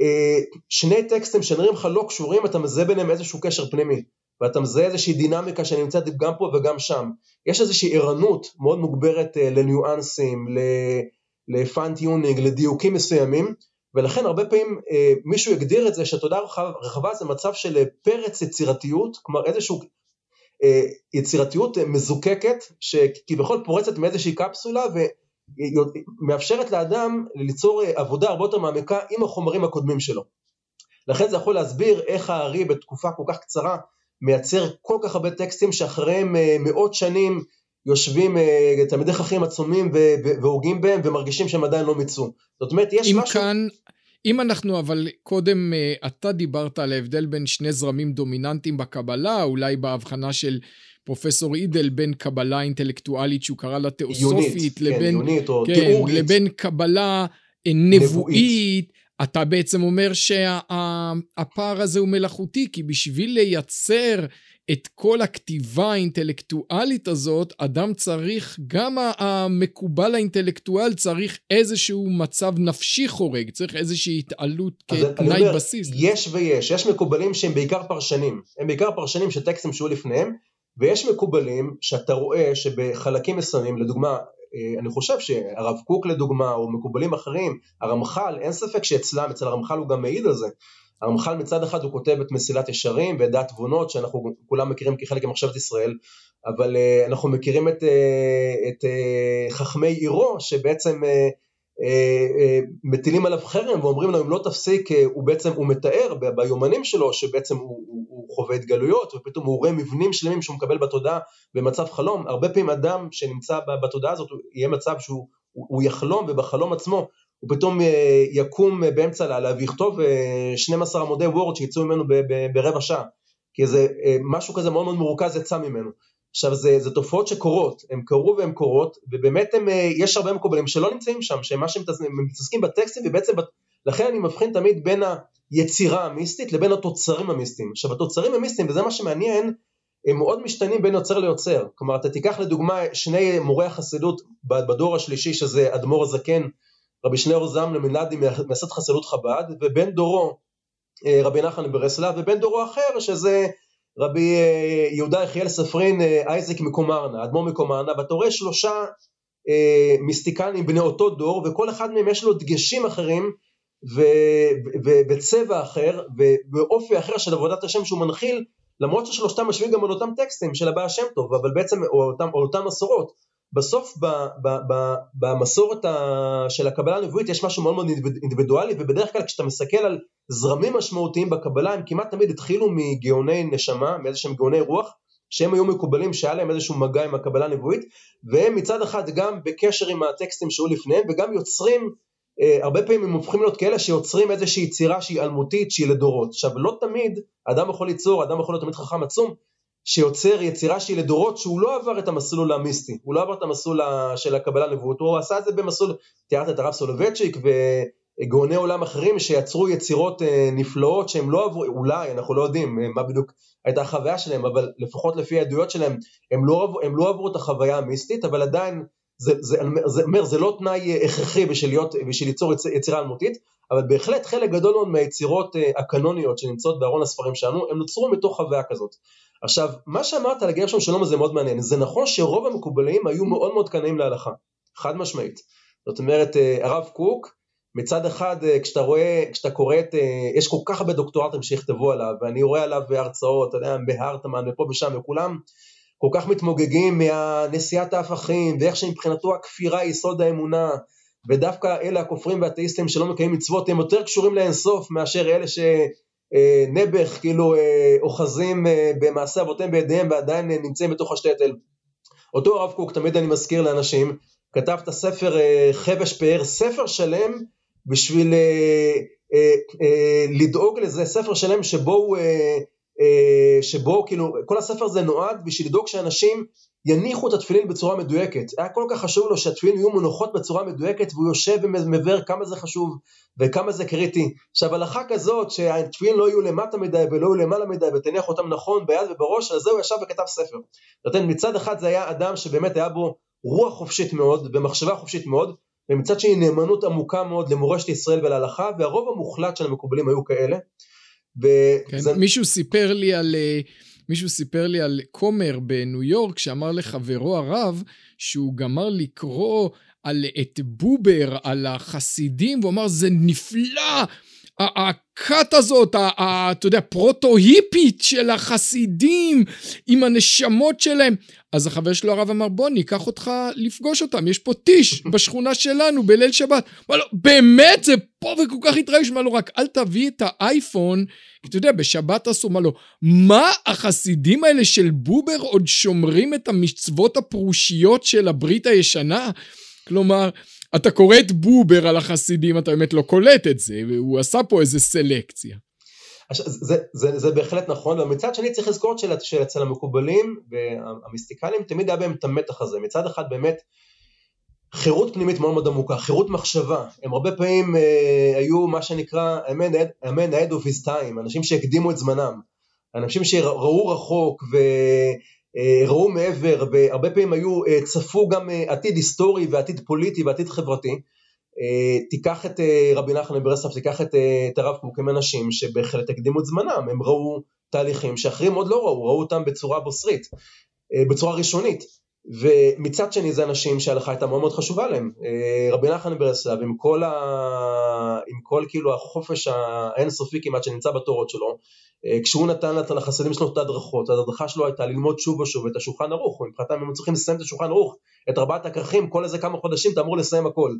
Speaker 2: אה, שני טקסטים שנראים לך לא קשורים, אתה מזהה ביניהם איזשהו קשר פנימי, ואתה מזהה איזושהי דינמיקה שנמצאת גם פה וגם שם. יש איזושהי ערנות מאוד מוגברת אה, לניואנסים, ל fine tuning, לדיוקים מסוימים, ולכן הרבה פעמים אה, מישהו יגדיר את זה שתודעה רחבה זה מצב של פרץ יצירתיות, כלומר איזושהי יצירתיות מזוקקת שכביכול פורצת מאיזושהי קפסולה מאפשרת לאדם ליצור אה, עבודה הרבה יותר מעמיקה עם החומרים הקודמים שלו. לכן זה יכול להסביר איך האר"י בתקופה כל כך קצרה מייצר כל כך הרבה טקסטים שאחריהם אה, מאות שנים יושבים אה, תלמידי חכמים עצומים והוגים בהם ומרגישים שהם עדיין לא מיצו. זאת אומרת, יש
Speaker 1: אם
Speaker 2: משהו...
Speaker 1: כאן, אם אנחנו, אבל קודם אתה דיברת על ההבדל בין שני זרמים דומיננטיים בקבלה, אולי בהבחנה של פרופסור אידל בין קבלה אינטלקטואלית שהוא קרא לה תיאוסופית,
Speaker 2: כן,
Speaker 1: לבין, כן,
Speaker 2: תיאורית.
Speaker 1: לבין קבלה אה, נבואית. נבואית. אתה בעצם אומר שהפער שה, הזה הוא מלאכותי, כי בשביל לייצר את כל הכתיבה האינטלקטואלית הזאת, אדם צריך, גם המקובל האינטלקטואל צריך איזשהו מצב נפשי חורג, צריך איזושהי התעלות כתנאי בסיס.
Speaker 2: יש ויש, יש מקובלים שהם בעיקר פרשנים, הם בעיקר פרשנים של טקסטים שהיו לפניהם, ויש מקובלים שאתה רואה שבחלקים מסוימים, לדוגמה, אה, אני חושב שהרב קוק לדוגמה, או מקובלים אחרים, הרמח"ל, אין ספק שאצלם, אצל הרמח"ל הוא גם מעיד על זה. הרמח"ל מצד אחד הוא כותב את מסילת ישרים ואת דעת תבונות, שאנחנו כולם מכירים כחלק ממחשבת ישראל, אבל uh, אנחנו מכירים את, uh, את uh, חכמי עירו, שבעצם uh, מטילים עליו חרם ואומרים לו אם לא תפסיק, הוא בעצם, הוא מתאר ביומנים שלו שבעצם הוא, הוא, הוא חווה התגלויות ופתאום הוא רואה מבנים שלמים שהוא מקבל בתודעה במצב חלום, הרבה פעמים אדם שנמצא בתודעה הזאת יהיה מצב שהוא הוא, הוא יחלום ובחלום עצמו הוא פתאום יקום באמצע הלילה ויכתוב 12 עמודי וורד שיצאו ממנו ברבע שעה כי זה משהו כזה מאוד מאוד מרוכז יצא ממנו עכשיו זה, זה תופעות שקורות, הן קרו והן קורות, ובאמת הם, אה, יש הרבה מקובלים שלא נמצאים שם, שמה שהם מתעסקים בטקסטים, ובעצם, לכן אני מבחין תמיד בין היצירה המיסטית לבין התוצרים המיסטיים. עכשיו התוצרים המיסטיים, וזה מה שמעניין, הם מאוד משתנים בין יוצר ליוצר. כלומר, אתה תיקח לדוגמה שני מורי החסידות בדור השלישי, שזה אדמו"ר הזקן, רבי שניאור זמנה מנדי מייסד חסידות חב"ד, ובן דורו אה, רבי נחמן ברסלב, ובן דורו אחר, שזה רבי אה, יהודה יחיאל ספרין אה, אייזק מקומרנה, אדמו"ר מקומרנה, ואתה רואה שלושה מיסטיקנים בני אותו דור, וכל אחד מהם יש לו דגשים אחרים וצבע אחר ואופי אחר של עבודת השם שהוא מנחיל, למרות ששלושתם משווים גם על אותם טקסטים של הבעל שם טוב, אבל בעצם, או אותם, או אותם מסורות, בסוף ב, ב, ב, במסורת ה, של הקבלה הנבואית יש משהו מאוד מאוד אינדיבידואלי, ובדרך כלל כשאתה מסתכל על זרמים משמעותיים בקבלה, הם כמעט תמיד התחילו מגאוני נשמה, מאיזה שהם גאוני רוח, שהם היו מקובלים, שהיה להם איזשהו מגע עם הקבלה הנבואית, והם מצד אחד גם בקשר עם הטקסטים שהיו לפניהם, וגם יוצרים, אה, הרבה פעמים הם הופכים להיות כאלה שיוצרים איזושהי יצירה שהיא אלמותית, שהיא לדורות. עכשיו, לא תמיד אדם יכול ליצור, אדם יכול להיות תמיד חכם עצום, שיוצר יצירה שהיא לדורות, שהוא לא עבר את המסלול המיסטי, הוא לא עבר את המסלול של הקבלה הנבואות, הוא עשה את זה במסלול, תיארת את הרב סולובייצ'יק וגאוני עולם אחרים שיצרו יצירות אה, נפלאות שהם לא עברו, אולי, אנחנו לא יודעים אה, מה בדיוק הייתה החוויה שלהם, אבל לפחות לפי העדויות שלהם, הם לא, הם לא עברו את החוויה המיסטית, אבל עדיין, זה, זה, זה, זה, זה לא תנאי אה, הכרחי בשביל, להיות, בשביל ליצור יצירה אלמותית, אבל בהחלט חלק גדול מאוד מהיצירות הקנוניות שנמצאות בארון הספרים שלנו, הם נוצרו מתוך חוויה כזאת. עכשיו, מה שאמרת על גרשום שלום זה מאוד מעניין, זה נכון שרוב המקובלים היו מאוד מאוד קנאים להלכה, חד משמעית. זאת אומרת, אה, הרב קוק, מצד אחד, אה, כשאתה רואה, כשאתה קורא את, אה, יש כל כך הרבה דוקטורטים שיכתבו עליו, ואני רואה עליו הרצאות, אתה יודע, בהרטמן ופה ושם, וכולם כל כך מתמוגגים מהנשיאת ההפכים, ואיך שמבחינתו הכפירה היא יסוד האמונה, ודווקא אלה הכופרים והאתאיסטים שלא מקיימים מצוות, הם יותר קשורים לאינסוף מאשר אלה ש... אה, נעבך, כאילו אה, אוחזים אה, במעשה אבותיהם בידיהם ועדיין נמצאים בתוך השטטל. אותו הרב קוק, תמיד אני מזכיר לאנשים, כתב את הספר חבש פאר, ספר שלם בשביל לדאוג לזה, ספר שלם שבו הוא, שבו כאילו, כל הספר הזה נועד בשביל לדאוג שאנשים יניחו את התפילין בצורה מדויקת. היה כל כך חשוב לו שהתפילין יהיו מונחות בצורה מדויקת והוא יושב ומבאר כמה זה חשוב וכמה זה קריטי. עכשיו הלכה כזאת שהתפילין לא יהיו למטה מדי ולא יהיו למעלה מדי ותניח אותם נכון ביד ובראש, על זה הוא ישב וכתב ספר. אומרת מצד אחד זה היה אדם שבאמת היה בו רוח חופשית מאוד ומחשבה חופשית מאוד ומצד שני נאמנות עמוקה מאוד למורשת ישראל ולהלכה והרוב המוחלט של המקובלים היו כאלה.
Speaker 1: וזה... כן, מישהו סיפר לי על... Uh... מישהו סיפר לי על כומר בניו יורק שאמר לחברו הרב שהוא גמר לקרוא על את בובר, על החסידים, והוא אמר זה נפלא, הכת הזאת, אתה יודע, פרוטו-היפית של החסידים עם הנשמות שלהם. אז החבר שלו הרב אמר בוא ניקח אותך לפגוש אותם, יש פה טיש בשכונה שלנו בליל שבת. אמר לו באמת זה פה וכל כך התרגש, אמר לו רק אל תביא את האייפון, כי אתה יודע בשבת אסור, אמר לו מה החסידים האלה של בובר עוד שומרים את המצוות הפרושיות של הברית הישנה? כלומר, אתה קורא את בובר על החסידים, אתה באמת לא קולט את זה, והוא עשה פה איזה סלקציה.
Speaker 2: זה, זה, זה בהחלט נכון, ומצד שני צריך לזכור של, שאצל המקובלים והמיסטיקלים תמיד היה בהם את המתח הזה. מצד אחד באמת חירות פנימית מאוד מאוד עמוקה, חירות מחשבה. הם הרבה פעמים אה, היו מה שנקרא ahead of his time, אנשים שהקדימו את זמנם. אנשים שראו רחוק ו... ראו מעבר והרבה פעמים היו, אה, צפו גם אה, עתיד היסטורי ועתיד פוליטי ועתיד חברתי. תיקח את רבי נחמן מברסלב, תיקח את, את הרב קוק, הם אנשים שבהחלט הקדימו את זמנם, הם ראו תהליכים שאחרים עוד לא ראו, ראו אותם בצורה בוסרית, בצורה ראשונית. ומצד שני זה אנשים שההלכה הייתה מאוד מאוד חשובה להם. רבי נחמן ברסלב עם כל, ה... עם כל כאילו החופש האינסופי כמעט שנמצא בתורות שלו, אה, כשהוא נתן לחסידים שלו את ההדרכות, ההדרכה שלו הייתה ללמוד שוב ושוב את השולחן ערוך, מבחינתם הם צריכים לסיים את השולחן ערוך, את ארבעת הכרכים, כל איזה כמה חודשים אתה אמור לסיים הכל.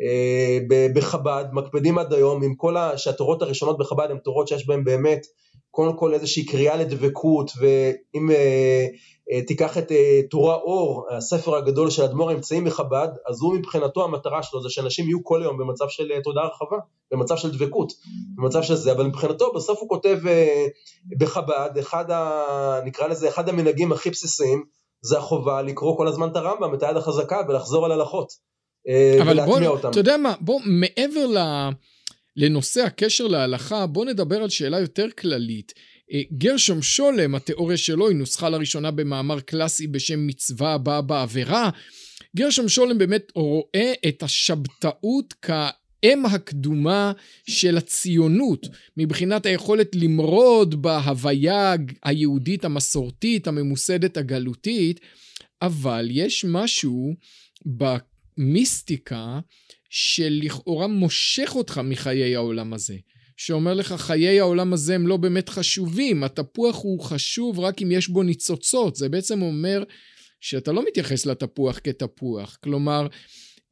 Speaker 2: אה, בחב"ד מקפידים עד היום עם כל ה... שהתורות הראשונות בחב"ד הן תורות שיש בהן באמת קודם כל איזושהי קריאה לדבקות ואם אה, אה, תיקח את אה, תורה אור, הספר הגדול של אדמו"ר האמצעים בחב"ד, אז הוא מבחינתו המטרה שלו זה שאנשים יהיו כל היום במצב של אה, תודעה רחבה, במצב של דבקות, במצב של זה, אבל מבחינתו בסוף הוא כותב בחב"ד, אחד ה... נקרא לזה אחד המנהגים הכי בסיסיים, זה החובה לקרוא כל הזמן את הרמב"ם, את היד החזקה ולחזור על הלכות,
Speaker 1: ולהטמיע אותם. אתה יודע מה, בוא מעבר ל... לנושא הקשר להלכה, בוא נדבר על שאלה יותר כללית. אה, גרשום שולם, התיאוריה שלו היא נוסחה לראשונה במאמר קלאסי בשם מצווה הבאה בעבירה. גרשום שולם באמת רואה את השבתאות כאם הקדומה של הציונות, מבחינת היכולת למרוד בהוויה היהודית המסורתית, הממוסדת הגלותית, אבל יש משהו במיסטיקה שלכאורה מושך אותך מחיי העולם הזה. שאומר לך חיי העולם הזה הם לא באמת חשובים, התפוח הוא חשוב רק אם יש בו ניצוצות, זה בעצם אומר שאתה לא מתייחס לתפוח כתפוח. כלומר,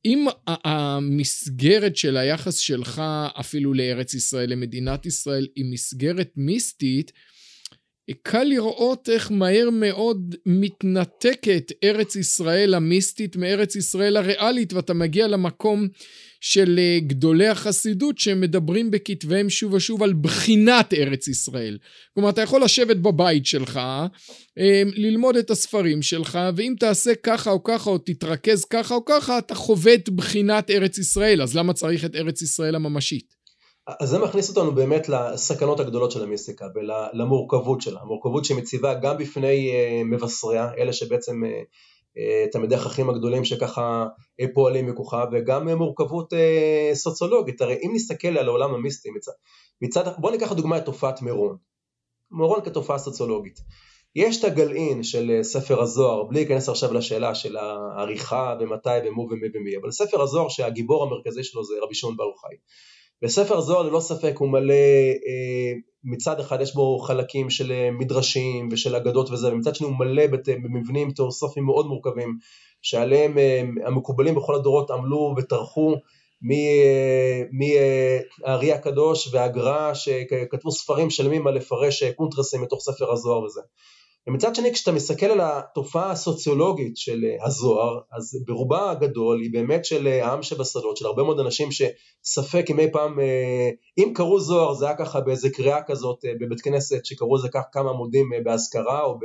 Speaker 1: אם המסגרת של היחס שלך אפילו לארץ ישראל, למדינת ישראל, היא מסגרת מיסטית, קל לראות איך מהר מאוד מתנתקת ארץ ישראל המיסטית מארץ ישראל הריאלית ואתה מגיע למקום של אה, גדולי החסידות שמדברים בכתביהם שוב ושוב על בחינת ארץ ישראל. כלומר אתה יכול לשבת בבית שלך, אה, ללמוד את הספרים שלך ואם תעשה ככה או ככה או תתרכז ככה או ככה אתה חווה את בחינת ארץ ישראל אז למה צריך את ארץ ישראל הממשית?
Speaker 2: אז זה מכניס אותנו באמת לסכנות הגדולות של המיסטיקה ולמורכבות שלה, המורכבות שמציבה גם בפני אה, מבשריה, אלה שבעצם אה, אה, תלמידי החכמים הגדולים שככה פועלים מכוחה, וגם מורכבות סוציולוגית, הרי אם נסתכל על העולם המיסטי מצד, מצד בואו ניקח לדוגמה את תופעת מירון, מירון כתופעה סוציולוגית, יש את הגלעין של ספר הזוהר, בלי להיכנס עכשיו לשאלה של העריכה ומתי ומו ומי ומי, אבל ספר הזוהר שהגיבור המרכזי שלו זה רבי שמעון ברוך חי. וספר זוהר ללא ספק הוא מלא, אה, מצד אחד יש בו חלקים של אה, מדרשים ושל אגדות וזה, ומצד שני הוא מלא במבנים תיאוסופיים מאוד מורכבים, שעליהם אה, המקובלים בכל הדורות עמלו וטרחו מהארי הקדוש והגר"א שכתבו ספרים שלמים על לפרש קונטרסים מתוך ספר הזוהר וזה. ומצד שני כשאתה מסתכל על התופעה הסוציולוגית של אה, הזוהר, אז ברובה הגדול היא באמת של אה, העם שבשדות, של הרבה מאוד אנשים שספק אם אי פעם, אה, אם קראו זוהר זה היה ככה באיזה קריאה כזאת בבית כנסת שקראו לזה כך כמה עמודים באזכרה או,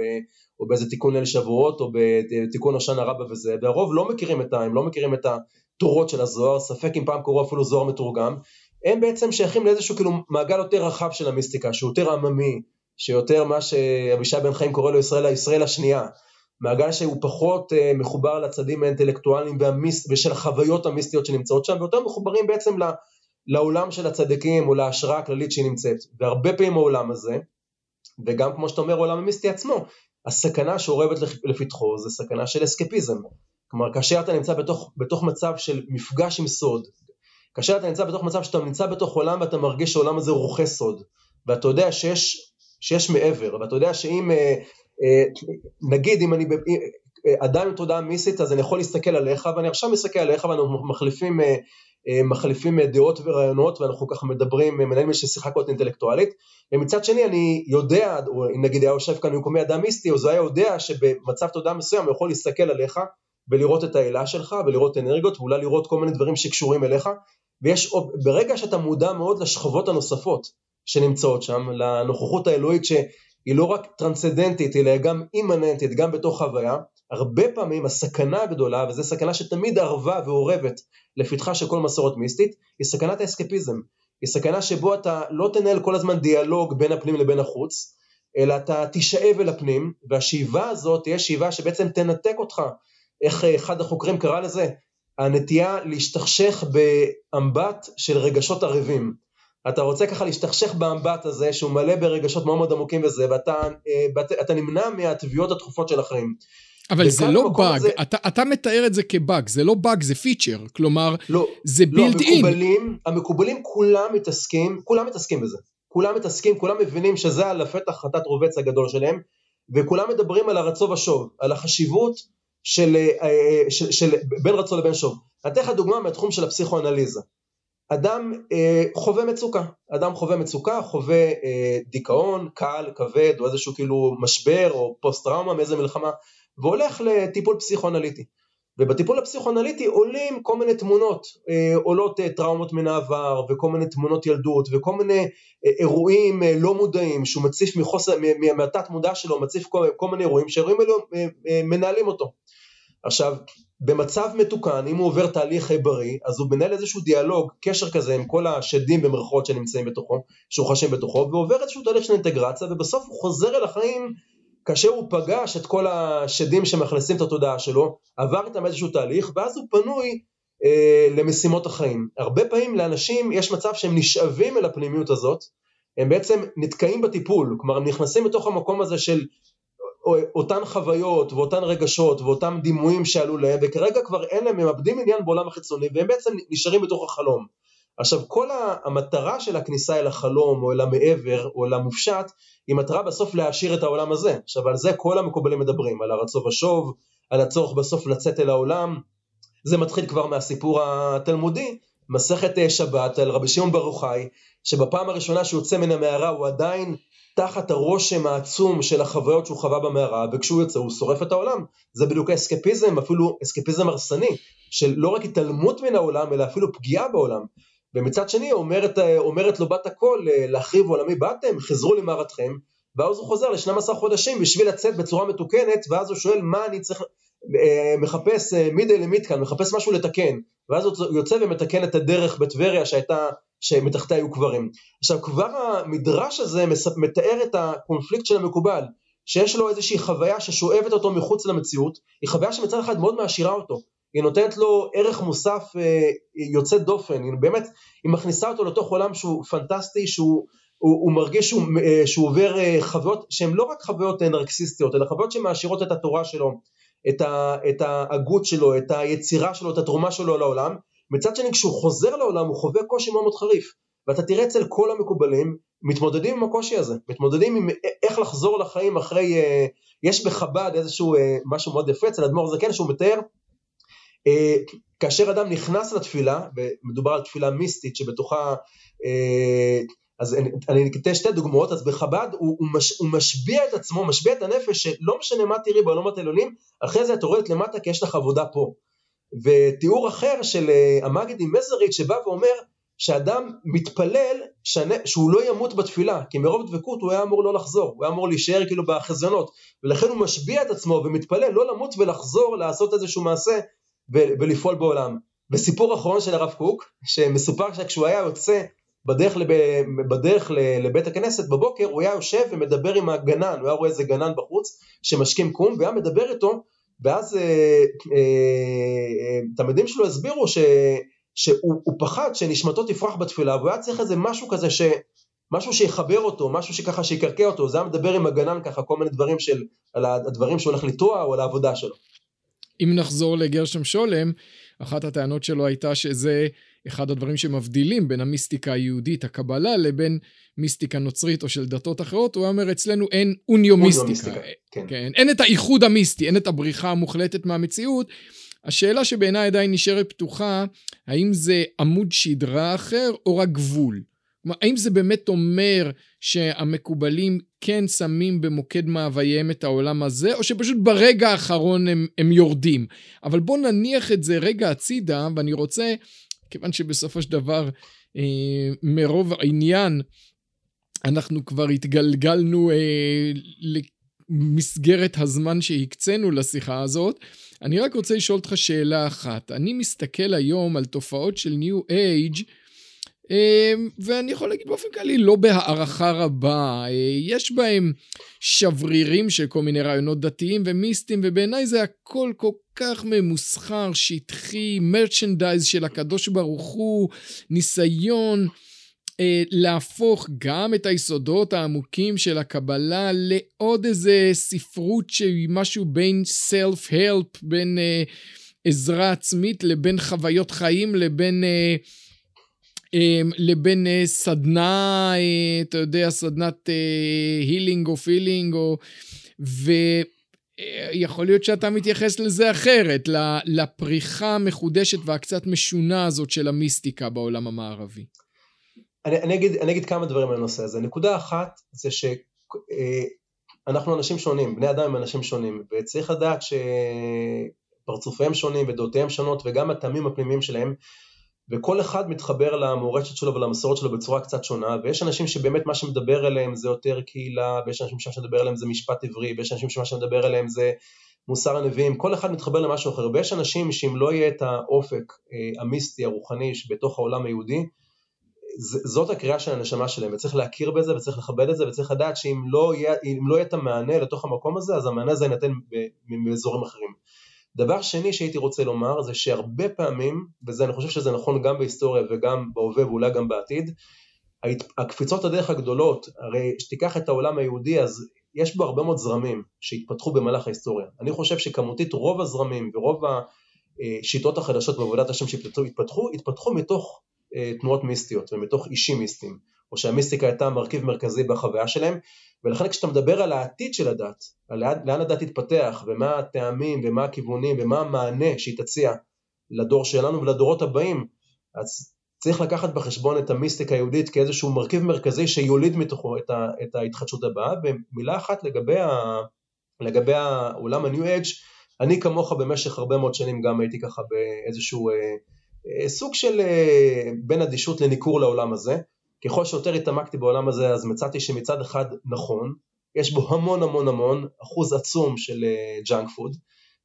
Speaker 2: או באיזה תיקון ליל שבועות או בתיקון הושענא רבה וזה, והרוב לא מכירים את ה... הם לא מכירים את התורות של הזוהר, ספק אם פעם קראו אפילו זוהר מתורגם, הם בעצם שייכים לאיזשהו כאילו מעגל יותר רחב של המיסטיקה, שהוא יותר עממי, שיותר מה שאבישי בן חיים קורא לו ישראל, ישראל השנייה, מעגל שהוא פחות uh, מחובר לצדים האינטלקטואליים והמיסט, ושל החוויות המיסטיות שנמצאות שם, ויותר מחוברים בעצם לעולם של הצדיקים או להשראה הכללית שהיא נמצאת. והרבה פעמים העולם הזה, וגם כמו שאתה אומר העולם המיסטי עצמו, הסכנה שאורבת לפתחו זה סכנה של אסקפיזם. כלומר כאשר אתה נמצא בתוך, בתוך מצב של מפגש עם סוד, כאשר אתה נמצא בתוך מצב שאתה נמצא בתוך עולם ואתה מרגיש שהעולם הזה רוכש סוד, ואתה יודע שיש שיש מעבר, ואתה יודע שאם, אה, אה, נגיד אם אני אה, אדם עם תודעה מיסטית אז אני יכול להסתכל עליך ואני עכשיו מסתכל עליך ואנחנו מחליפים, מחליפים דעות ורעיונות ואנחנו ככה מדברים, מנהלים איזושהי שיחה כזאת אינטלקטואלית ומצד שני אני יודע, או נגיד היה יושב כאן במקומי אדם מיסטי אז הוא היה יודע שבמצב תודעה מסוים הוא יכול להסתכל עליך ולראות את העילה שלך ולראות אנרגיות ואולי לראות כל מיני דברים שקשורים אליך ויש, ברגע שאתה מודע מאוד לשכבות הנוספות שנמצאות שם, לנוכחות האלוהית שהיא לא רק טרנסצדנטית אלא גם אימננטית, גם בתוך הוויה, הרבה פעמים הסכנה הגדולה, וזו סכנה שתמיד ערבה ואורבת לפתחה של כל מסורת מיסטית, היא סכנת האסקפיזם. היא סכנה שבו אתה לא תנהל כל הזמן דיאלוג בין הפנים לבין החוץ, אלא אתה תישאב אל הפנים, והשאיבה הזאת תהיה שאיבה שבעצם תנתק אותך, איך אחד החוקרים קרא לזה? הנטייה להשתכשך באמבט של רגשות ערבים. אתה רוצה ככה להשתכשך באמבט הזה שהוא מלא ברגשות מאוד מאוד עמוקים וזה, ואתה אה, נמנע מהתביעות הדחופות של החיים.
Speaker 1: אבל זה לא באג, זה... אתה, אתה מתאר את זה כבאג, זה לא באג, זה פיצ'ר, כלומר, לא, זה בילד אין. לא,
Speaker 2: המקובלים, המקובלים כולם מתעסקים, כולם מתעסקים בזה. כולם מתעסקים, כולם מבינים שזה על הפתח חטאת רובץ הגדול שלהם, וכולם מדברים על הרצו ושוב, על החשיבות של, אה, אה, של, של, של בין רצו לבין שוב. אני אתן לך דוגמה מהתחום של הפסיכואנליזה. אדם אה, חווה מצוקה, אדם חווה מצוקה, חווה אה, דיכאון, קל, כבד, או איזשהו כאילו משבר או פוסט טראומה מאיזה מלחמה, והולך לטיפול פסיכואנליטי. ובטיפול הפסיכואנליטי עולים כל מיני תמונות, אה, עולות אה, טראומות מן העבר וכל מיני תמונות ילדות וכל מיני אה, אירועים אה, לא מודעים שהוא מציף מחוסר, מהתת מודע שלו, מציף כל, כל מיני אירועים שהאירועים האלו אה, אה, מנהלים אותו. עכשיו, במצב מתוקן, אם הוא עובר תהליך בריא, אז הוא מנהל איזשהו דיאלוג, קשר כזה עם כל השדים במרכאות שנמצאים בתוכו, שרוכשים בתוכו, ועובר איזשהו תהליך של אינטגרציה, ובסוף הוא חוזר אל החיים כאשר הוא פגש את כל השדים שמאכלסים את התודעה שלו, עבר איתם איזשהו תהליך, ואז הוא פנוי אה, למשימות החיים. הרבה פעמים לאנשים יש מצב שהם נשאבים אל הפנימיות הזאת, הם בעצם נתקעים בטיפול, כלומר הם נכנסים לתוך המקום הזה של אותן חוויות ואותן רגשות ואותם דימויים שעלו להם וכרגע כבר אין להם, הם מאבדים עניין בעולם החיצוני והם בעצם נשארים בתוך החלום. עכשיו כל המטרה של הכניסה אל החלום או אל המעבר או אל המופשט היא מטרה בסוף להעשיר את העולם הזה. עכשיו על זה כל המקובלים מדברים, על הרצו ושוב, על הצורך בסוף לצאת אל העולם. זה מתחיל כבר מהסיפור התלמודי, מסכת אה, שבת על רבי שמעון בר יוחאי, שבפעם הראשונה שהוא יוצא מן המערה הוא עדיין תחת הרושם העצום של החוויות שהוא חווה במערה, וכשהוא יוצא הוא שורף את העולם. זה בדיוק האסקפיזם, אפילו אסקפיזם הרסני, של לא רק התעלמות מן העולם, אלא אפילו פגיעה בעולם. ומצד שני אומרת, אומרת לו בת הקול, להחריב עולמי באתם, חזרו למערתכם, ואז הוא חוזר ל-12 חודשים בשביל לצאת בצורה מתוקנת, ואז הוא שואל מה אני צריך, אה, מחפש אה, מידי למיתקן, מחפש משהו לתקן, ואז הוא יוצא ומתקן את הדרך בטבריה שהייתה, שמתחתיה היו קברים. עכשיו כבר המדרש הזה מתאר את הקונפליקט של המקובל, שיש לו איזושהי חוויה ששואבת אותו מחוץ למציאות, היא חוויה שמצד אחד מאוד מעשירה אותו, היא נותנת לו ערך מוסף אה, יוצא דופן, היא באמת, היא מכניסה אותו לתוך עולם שהוא פנטסטי, שהוא הוא, הוא מרגיש שהוא, אה, שהוא עובר אה, חוויות שהן לא רק חוויות נרקסיסטיות, אלא חוויות שמעשירות את התורה שלו, את, ההגות שלו, את היצירה שלו, את התרומה שלו לעולם. מצד שני, כשהוא חוזר לעולם הוא חווה קושי מאוד מאוד חריף. ואתה תראה אצל כל המקובלים, מתמודדים עם הקושי הזה, מתמודדים עם איך לחזור לחיים אחרי, יש בחב"ד איזשהו משהו מאוד יפה אצל אדמו"ר זקן שהוא מתאר אה, כאשר אדם נכנס לתפילה, ומדובר על תפילה מיסטית שבתוכה, אה, אז אני אתן שתי דוגמאות, אז בחב"ד הוא, הוא, מש, הוא משביע את עצמו, משביע את הנפש שלא משנה מה תראי בעולמות העליונים, אחרי זה את יורדת למטה כי יש לך עבודה פה. ותיאור אחר של אה, המגדי מזריץ' שבא ואומר שאדם מתפלל שאני, שהוא לא ימות בתפילה, כי מרוב דבקות הוא היה אמור לא לחזור, הוא היה אמור להישאר כאילו בחזיונות, ולכן הוא משביע את עצמו ומתפלל לא למות ולחזור לעשות איזשהו מעשה ולפעול בעולם. וסיפור אחרון של הרב קוק, שמסופר שכשהוא היה יוצא בדרך, לב, בדרך לבית הכנסת בבוקר, הוא היה יושב ומדבר עם הגנן, הוא היה רואה איזה גנן בחוץ שמשכים קום, והיה מדבר איתו, ואז אה, אה, תלמידים שלו הסבירו ש, שהוא פחד שנשמתו תפרח בתפילה, והוא היה צריך איזה משהו כזה ש... משהו שיחבר אותו, משהו שככה שיקרקע אותו, זה היה מדבר עם הגנן ככה, כל מיני דברים של, על הדברים שהוא הולך לטוע או על העבודה שלו.
Speaker 1: אם נחזור לגרשם שולם, אחת הטענות שלו הייתה שזה אחד הדברים שמבדילים בין המיסטיקה היהודית, הקבלה, לבין מיסטיקה נוצרית או של דתות אחרות, הוא אומר אצלנו אין אוניו מיסטיקה. כן. כן. אין את האיחוד המיסטי, אין את הבריחה המוחלטת מהמציאות. השאלה שבעיניי עדיין נשארת פתוחה, האם זה עמוד שדרה אחר או רק גבול? כלומר, האם זה באמת אומר שהמקובלים כן שמים במוקד מאווייהם את העולם הזה, או שפשוט ברגע האחרון הם, הם יורדים? אבל בואו נניח את זה רגע הצידה, ואני רוצה, כיוון שבסופו של דבר, אה, מרוב העניין, אנחנו כבר התגלגלנו אה, למסגרת הזמן שהקצינו לשיחה הזאת, אני רק רוצה לשאול אותך שאלה אחת. אני מסתכל היום על תופעות של אייג' אמ, ואני יכול להגיד באופן כללי, לא בהערכה רבה. אה, יש בהם שברירים של כל מיני רעיונות דתיים ומיסטיים, ובעיניי זה הכל כל כך ממוסחר, שטחי, מרצ'נדייז של הקדוש ברוך הוא, ניסיון. אה, להפוך גם את היסודות העמוקים של הקבלה לעוד איזה ספרות שהיא משהו בין self-help, בין אה, עזרה עצמית לבין חוויות חיים, לבין אה, אמ, לבין אה, סדנה, אה, אתה יודע, סדנת הילינג או פילינג. ויכול להיות שאתה מתייחס לזה אחרת, לפריחה המחודשת והקצת משונה הזאת של המיסטיקה בעולם המערבי.
Speaker 2: אני, אני, אגיד, אני אגיד כמה דברים על הנושא הזה. נקודה אחת זה שאנחנו אנשים שונים, בני אדם הם אנשים שונים, וצריך לדעת שפרצופיהם שונים ודעותיהם שונות וגם הטעמים הפנימיים שלהם וכל אחד מתחבר למורשת שלו ולמסורת שלו בצורה קצת שונה, ויש אנשים שבאמת מה שמדבר אליהם זה יותר קהילה, ויש אנשים שמה שמדבר אליהם זה משפט עברי, ויש אנשים שמה שמדבר אליהם זה מוסר הנביאים, כל אחד מתחבר למשהו אחר, ויש אנשים שאם לא יהיה את האופק אה, המיסטי, הרוחני, שבתוך העולם היהודי, זאת הקריאה של הנשמה שלהם, וצריך להכיר בזה וצריך לכבד את זה וצריך לדעת שאם לא יהיה, לא יהיה את המענה לתוך המקום הזה, אז המענה הזה יינתן באזורים אחרים. דבר שני שהייתי רוצה לומר זה שהרבה פעמים, וזה אני חושב שזה נכון גם בהיסטוריה וגם בהווה ואולי גם בעתיד, הקפיצות הדרך הגדולות, הרי שתיקח את העולם היהודי אז יש בו הרבה מאוד זרמים שהתפתחו במהלך ההיסטוריה. אני חושב שכמותית רוב הזרמים ורוב השיטות החדשות בעבודת השם שהתפתחו, התפתחו מתוך אה, תנועות מיסטיות ומתוך אישים מיסטיים. או שהמיסטיקה הייתה מרכיב מרכזי בחוויה שלהם, ולכן כשאתה מדבר על העתיד של הדת, על לאן, הדת תתפתח, ומה הטעמים, ומה הכיוונים, ומה המענה שהיא תציע לדור שלנו ולדורות הבאים, אז צריך לקחת בחשבון את המיסטיקה היהודית כאיזשהו מרכיב מרכזי שיוליד מתוכו את, ה, את ההתחדשות הבאה. ומילה אחת לגבי, ה, לגבי העולם ה-New Age, אני כמוך במשך הרבה מאוד שנים גם הייתי ככה באיזשהו אה, אה, סוג של אה, בין אדישות לניכור לעולם הזה. ככל שיותר התעמקתי בעולם הזה אז מצאתי שמצד אחד נכון, יש בו המון המון המון, אחוז עצום של junk אה, food,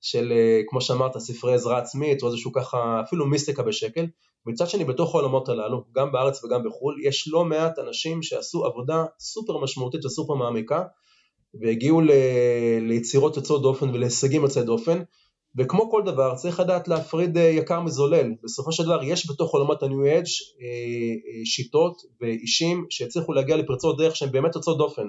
Speaker 2: של אה, כמו שאמרת ספרי עזרה עצמית או איזשהו ככה אפילו מיסטיקה בשקל, מצד שני בתוך העולמות הללו, גם בארץ וגם בחו"ל, יש לא מעט אנשים שעשו עבודה סופר משמעותית וסופר מעמיקה והגיעו ל... ליצירות יוצאות דופן ולהישגים יוצאי דופן וכמו כל דבר צריך לדעת להפריד אה, יקר מזולל, בסופו של דבר יש בתוך עולמות ה-New Age אה, אה, שיטות ואישים שהצליחו להגיע לפרצות דרך שהן באמת יוצאות דופן.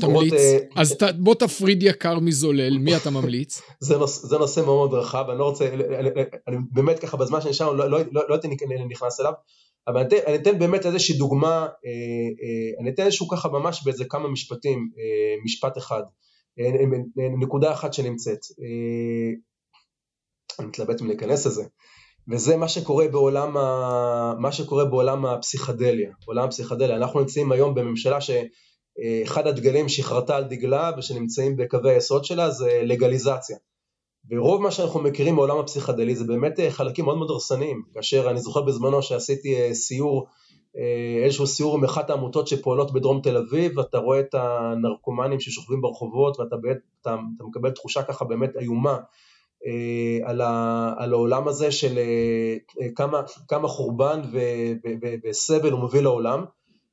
Speaker 1: תמליץ, קורות, אז ת, בוא תפריד יקר מזולל, מי אתה ממליץ? [LAUGHS]
Speaker 2: זה, נוש, זה נושא מאוד מאוד רחב, אני לא רוצה, אני באמת ככה בזמן שנשאר לא, לא, לא, לא הייתי נכנס אליו, אבל אני אתן, אני אתן באמת איזושהי דוגמה, אני אתן איזשהו ככה ממש באיזה כמה משפטים, משפט אחד, נקודה אחת שנמצאת. אני מתלבט אם להיכנס לזה, וזה מה שקורה בעולם, ה... מה שקורה בעולם הפסיכדליה, עולם הפסיכדליה, אנחנו נמצאים היום בממשלה שאחד הדגלים שחרתה על דגלה ושנמצאים בקווי היסוד שלה זה לגליזציה. ורוב מה שאנחנו מכירים מעולם הפסיכדלי זה באמת חלקים מאוד מאוד הרסניים, כאשר אני זוכר בזמנו שעשיתי אה, סיור, אה, איזשהו סיור עם אחת העמותות שפועלות בדרום תל אביב, ואתה רואה את הנרקומנים ששוכבים ברחובות ואתה באמת, אתה, אתה מקבל תחושה ככה באמת איומה. אה, על, ה, על העולם הזה של אה, כמה, כמה חורבן ו, ו, ו, וסבל הוא מביא לעולם,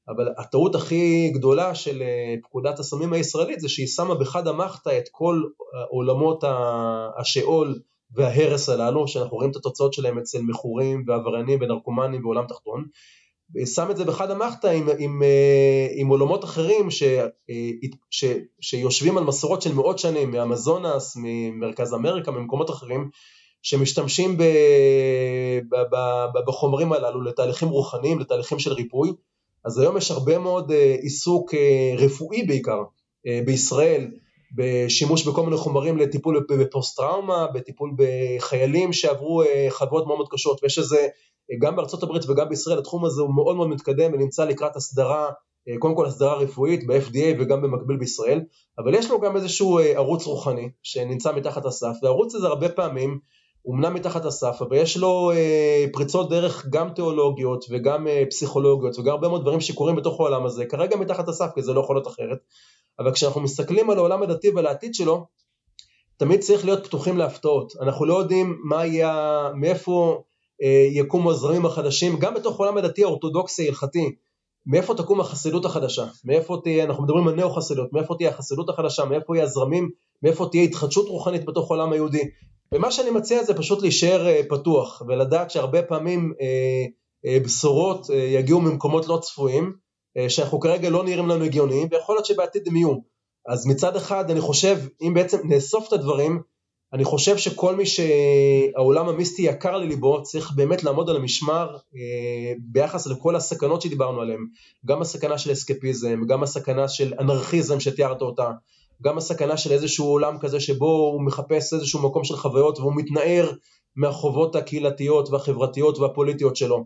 Speaker 2: אבל הטעות הכי גדולה של אה, פקודת הסמים הישראלית זה שהיא שמה בחד המחתא את כל עולמות השאול וההרס הללו, שאנחנו רואים את התוצאות שלהם אצל מכורים ועבריינים ונרקומנים בעולם תחתון, שם את זה בחד המחתא עם, עם, אה, עם עולמות אחרים ש, אה, ש, שיושבים על מסורות של מאות שנים, מאמזונס, ממרכז אמריקה, ממקומות אחרים, שמשתמשים ב, ב, ב, ב, בחומרים הללו לתהליכים רוחניים, לתהליכים של ריפוי. אז היום יש הרבה מאוד אה, עיסוק רפואי בעיקר בישראל, בשימוש בכל מיני חומרים לטיפול בפוסט טראומה, בטיפול בחיילים שעברו חוויות מאוד מאוד קשות, ויש איזה גם בארצות הברית וגם בישראל התחום הזה הוא מאוד מאוד מתקדם ונמצא לקראת הסדרה, אה, קודם כל הסדרה רפואית ב-FDA וגם במקביל בישראל, אבל יש לו גם איזשהו אה, ערוץ רוחני שנמצא מתחת הסף, והערוץ הזה הרבה פעמים הוא אמנם מתחת הסף, אבל יש לו אה, פריצות דרך גם תיאולוגיות וגם פסיכולוגיות וגם הרבה מאוד דברים שקורים בתוך העולם הזה, כרגע מתחת הסף כי זה לא יכול להיות אחרת, אבל כשאנחנו מסתכלים על העולם הדתי ועל העתיד שלו, תמיד צריך להיות פתוחים להפתעות, אנחנו לא יודעים מה יהיה, מאיפה אה, יקומו הזרמים החדשים, גם בתוך עולם הדתי האורתודוקסי ההלכתי, מאיפה תקום החסידות החדשה, מאיפה תהיה, אנחנו מדברים על נאו-חסידות, מאיפה תהיה החסידות החדשה, מאיפה יהיה הזרמים, מאיפה תהיה התחדשות רוחנית בתוך העולם היהודי. ומה שאני מציע זה פשוט להישאר אה, פתוח ולדעת שהרבה פעמים אה, אה, בשורות אה, יגיעו ממקומות לא צפויים, אה, שאנחנו כרגע לא נראים לנו הגיוניים, ויכול להיות שבעתיד הם יהיו. אז מצד אחד אני חושב, אם בעצם נאסוף את הדברים, אני חושב שכל מי שהעולם המיסטי יקר לליבו צריך באמת לעמוד על המשמר אה, ביחס לכל הסכנות שדיברנו עליהן, גם הסכנה של אסקפיזם, גם הסכנה של אנרכיזם שתיארת אותה, גם הסכנה של איזשהו עולם כזה שבו הוא מחפש איזשהו מקום של חוויות והוא מתנער מהחובות הקהילתיות והחברתיות והפוליטיות שלו,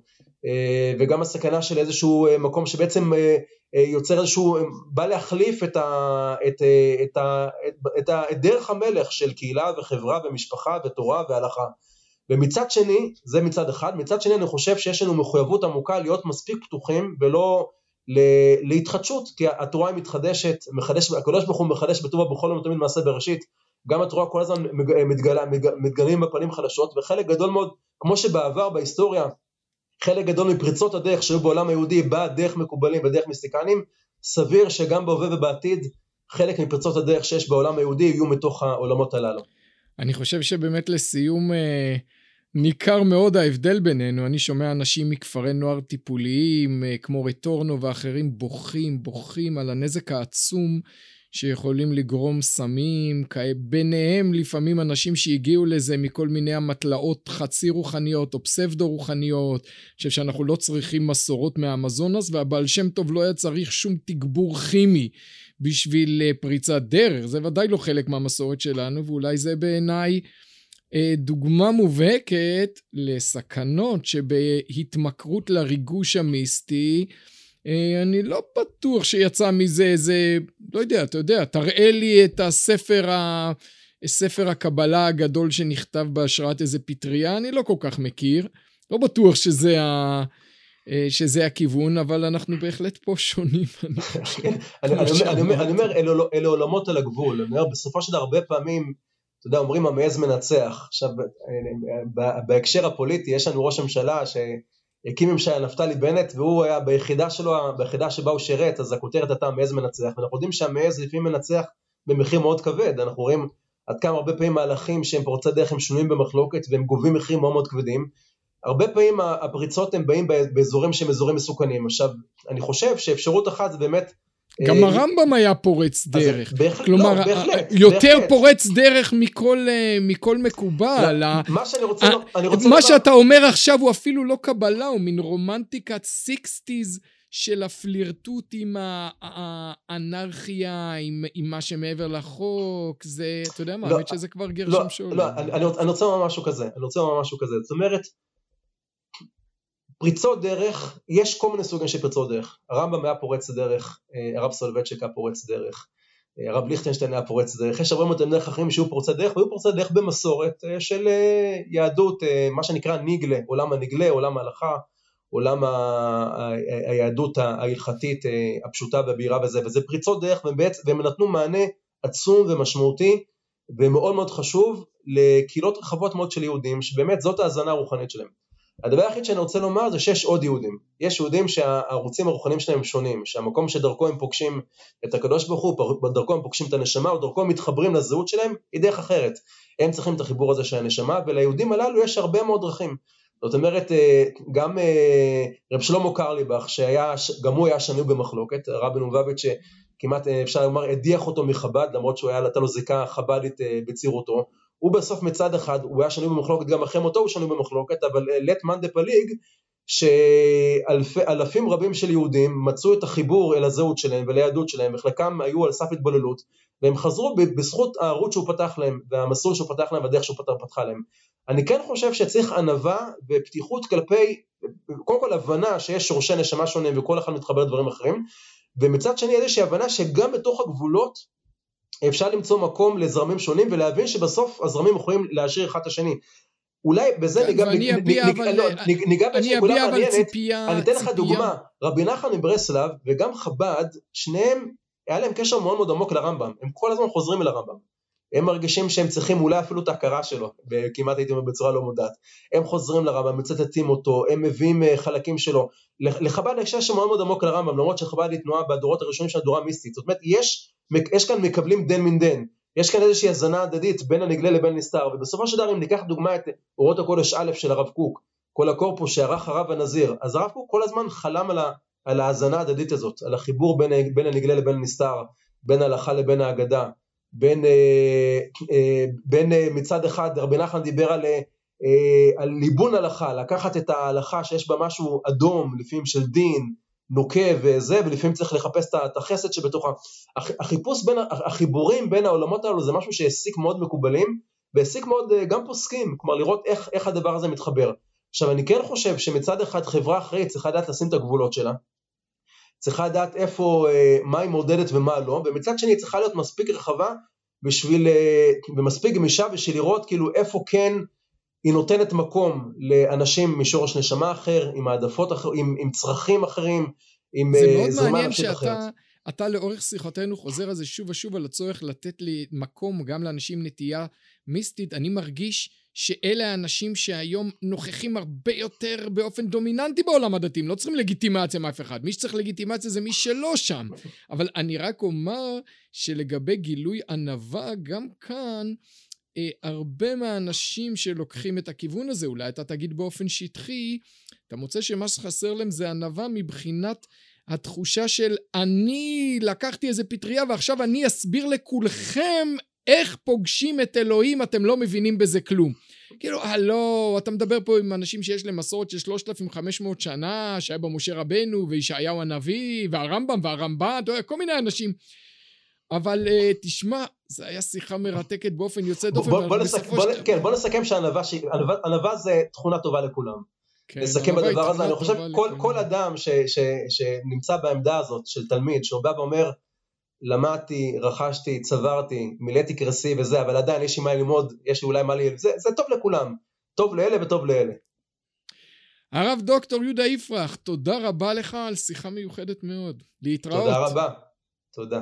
Speaker 2: וגם הסכנה של איזשהו אה, מקום שבעצם אה, יוצר איזשהו, בא להחליף את, ה, את, את, ה, את, את, ה, את דרך המלך של קהילה וחברה ומשפחה ותורה והלכה. ומצד שני, זה מצד אחד, מצד שני אני חושב שיש לנו מחויבות עמוקה להיות מספיק פתוחים ולא להתחדשות, כי התורה היא מתחדשת, מחדש, הקדוש ברוך הוא מחדש בטובה בכל יום תמיד מעשה בראשית, גם התורה כל הזמן מתגלה, מתגלים בפנים חדשות, וחלק גדול מאוד, כמו שבעבר בהיסטוריה חלק גדול מפריצות הדרך שהיו בעולם היהודי בא דרך מקובלים ודרך מיסטיקנים, סביר שגם בהווה ובעתיד חלק מפריצות הדרך שיש בעולם היהודי יהיו מתוך העולמות הללו.
Speaker 1: אני חושב שבאמת לסיום אה, ניכר מאוד ההבדל בינינו. אני שומע אנשים מכפרי נוער טיפוליים אה, כמו רטורנו ואחרים בוכים, בוכים על הנזק העצום שיכולים לגרום סמים, ביניהם לפעמים אנשים שהגיעו לזה מכל מיני המטלאות חצי רוחניות או פסבדו רוחניות. אני חושב שאנחנו לא צריכים מסורות מהאמזונס, והבעל שם טוב לא היה צריך שום תגבור כימי בשביל אה, פריצת דרך, זה ודאי לא חלק מהמסורת שלנו, ואולי זה בעיניי אה, דוגמה מובהקת לסכנות שבהתמכרות לריגוש המיסטי, אני לא בטוח שיצא מזה איזה, לא יודע, אתה יודע, תראה לי את הספר, ה... ספר הקבלה הגדול שנכתב בהשראת איזה פטריה, אני לא כל כך מכיר. לא בטוח שזה, ה... אה, שזה הכיוון, אבל אנחנו בהחלט פה שונים.
Speaker 2: אני [LAUGHS] אומר, אלה עולמות על הגבול. אני אומר, בסופו של דבר, הרבה פעמים, אתה יודע, אומרים המעז מנצח. עכשיו, בהקשר הפוליטי, יש לנו ראש ממשלה ש... הקים ממשלה נפתלי בנט והוא היה ביחידה שלו, ביחידה שבה הוא שירת, אז הכותרת הייתה מעז מנצח, ואנחנו יודעים שהמעז לפעמים מנצח במחיר מאוד כבד, אנחנו רואים עד כמה הרבה פעמים מהלכים שהם פורצי דרך הם שנויים במחלוקת והם גובים מחירים מאוד מאוד כבדים, הרבה פעמים הפריצות הם באים באזורים שהם אזורים מסוכנים, עכשיו אני חושב שאפשרות אחת זה באמת
Speaker 1: גם אה, הרמב"ם היה פורץ דרך. כלומר, לא, בהחלט, יותר בהחלט. פורץ דרך מכל, אה, מכל מקובל.
Speaker 2: לא, מה שאני רוצה, אני
Speaker 1: רוצה... מה שאתה אומר עכשיו הוא אפילו לא קבלה, הוא מין רומנטיקת sixties של הפלירטוט עם האנרכיה, עם, עם מה שמעבר לחוק, זה, אתה יודע מה, לא, האמת שזה כבר גרשום שלום, שואל.
Speaker 2: לא, אני, אני רוצה לומר משהו כזה, אני רוצה לומר משהו כזה, זאת אומרת, פריצות דרך, יש כל מיני סוגים של פריצות דרך. הרמב"ם היה פורץ דרך, אה, הרב סולובייצ'יק היה פורץ דרך, אה, הרב ליכטנשטיין היה פורץ דרך, יש הרבה מאוד תלמידי אחרים שהיו פורצי דרך, והיו פורצי דרך במסורת אה, של יהדות, מה שנקרא ניגלה, עולם הנגלה, עולם ההלכה, עולם. היהדות ההלכתית הפשוטה והבהירה וזה, וזה פריצות דרך, והם נתנו מענה עצום ומשמעותי ומאוד מאוד חשוב לקהילות רחבות מאוד של יהודים, שבאמת זאת ההאזנה הרוחנית שלהם. הדבר היחיד שאני רוצה לומר זה שיש עוד יהודים. יש יהודים שהערוצים הרוחניים שלהם שונים, שהמקום שדרכו הם פוגשים את הקדוש ברוך הוא, דרכו הם פוגשים את הנשמה, או דרכו הם מתחברים לזהות שלהם, היא דרך אחרת. הם צריכים את החיבור הזה של הנשמה, וליהודים הללו יש הרבה מאוד דרכים. זאת אומרת, אה, גם אה, רב שלמה קרליבך, שהיה, גם הוא היה שנוי במחלוקת, רבי מלובביץ' שכמעט אה, אפשר לומר הדיח אותו מחב"ד, למרות שהוא היה, נתן לו זיקה חב"דית בצעירותו, הוא בסוף מצד אחד, הוא היה שנוי במחלוקת, גם אחרי מותו הוא שנוי במחלוקת, אבל לט מאן דה פליג, שאלפים רבים של יהודים מצאו את החיבור אל הזהות שלהם וליהדות שלהם, וחלקם היו על סף התבוללות, והם חזרו בזכות הערוץ שהוא פתח להם, והמסלול שהוא פתח להם, והדרך שהוא פתח, פתחה להם. אני כן חושב שצריך ענווה ופתיחות כלפי, קודם כל הבנה שיש שורשי נשמה שונים וכל אחד מתחבר לדברים אחרים, ומצד שני איזושהי הבנה שגם בתוך הגבולות אפשר למצוא מקום לזרמים שונים ולהבין שבסוף הזרמים יכולים להשאיר אחד את השני. אולי בזה ניגע
Speaker 1: בנקודה מעניינת,
Speaker 2: אני אתן לך דוגמה, רבי נחמן מברסלב וגם חב"ד, שניהם היה להם קשר מאוד מאוד עמוק לרמב"ם, הם כל הזמן חוזרים אל הרמב"ם. הם מרגישים שהם צריכים אולי אפילו את ההכרה שלו, כמעט הייתי אומר בצורה לא מודעת. הם חוזרים לרמב"ם, מצטטים אותו, הם מביאים אה, חלקים שלו. לחב"ד יש קשר מאוד מאוד עמוק לרמב"ם, למרות שחב"ד היא תנועה בדורות הראשונים של התנועה המיסטית. זאת אומרת, יש, יש כאן מקבלים דן מן דן. יש כאן איזושהי הזנה הדדית בין הנגלה לבין נסתר, ובסופו של דבר אם ניקח דוגמה את אורות הקודש א' של הרב קוק, כל הקורפוס שערך הרב הנזיר, אז הרב קוק כל הזמן חלם על, ה, על ההאזנה ההדדית הזאת, על החיבור בין, בין הנגלה לבין הנסתר, בין ההלכה לבין האגדה, בין, אה, אה, בין אה, מצד אחד רבי נחמן דיבר על, על ליבון הלכה, לקחת את ההלכה שיש בה משהו אדום, לפעמים של דין, נוקב וזה, ולפעמים צריך לחפש את החסד שבתוכה. החיפוש בין, החיבורים בין העולמות האלו זה משהו שהעסיק מאוד מקובלים, והעסיק מאוד גם פוסקים, כלומר לראות איך, איך הדבר הזה מתחבר. עכשיו אני כן חושב שמצד אחד חברה אחראית צריכה לדעת לשים את הגבולות שלה, צריכה לדעת איפה, אה, מה היא מעודדת ומה לא, ומצד שני צריכה להיות מספיק רחבה בשביל, אה, ומספיק גמישה בשביל לראות כאילו איפה כן היא נותנת מקום לאנשים משורש נשמה אחר, עם העדפות אחר, עם, עם צרכים אחרים, עם
Speaker 1: נפשית אחרת. זה מאוד מעניין שאתה אתה לאורך שיחתנו חוזר על זה שוב ושוב על הצורך לתת לי מקום גם לאנשים נטייה מיסטית. אני מרגיש שאלה האנשים שהיום נוכחים הרבה יותר באופן דומיננטי בעולם הדתיים, לא צריכים לגיטימציה מאף אחד. מי שצריך לגיטימציה זה מי שלא שם. אבל אני רק אומר שלגבי גילוי ענווה, גם כאן, אה, הרבה מהאנשים שלוקחים את הכיוון הזה, אולי אתה תגיד באופן שטחי, אתה מוצא שמה שחסר להם זה ענווה מבחינת התחושה של אני לקחתי איזה פטריה ועכשיו אני אסביר לכולכם איך פוגשים את אלוהים, אתם לא מבינים בזה כלום. כאילו, הלו, אתה מדבר פה עם אנשים שיש להם מסורת של 3,500 שנה, שהיה בה משה רבנו, וישעיהו הנביא, והרמב"ם, והרמב"ן, כל מיני אנשים. אבל uh, תשמע, זו הייתה שיחה מרתקת באופן יוצא דופן.
Speaker 2: בוא, בוא, נסכ... בוא, ש... כן, בוא נסכם שענווה ש... ענווה, ענווה זה תכונה טובה לכולם. כן, נסכם בדבר הזה, אני חושב כל, כל אדם ש, ש, שנמצא בעמדה הזאת של תלמיד, שהוא בא ואומר, למדתי, רכשתי, צברתי, מילאתי קרסי וזה, אבל עדיין יש לי מה ללמוד, יש לי אולי מה ללמוד, זה, זה טוב לכולם, טוב לאלה וטוב לאלה.
Speaker 1: הרב דוקטור יהודה יפרח, תודה רבה לך על שיחה מיוחדת מאוד. להתראות.
Speaker 2: תודה רבה. תודה.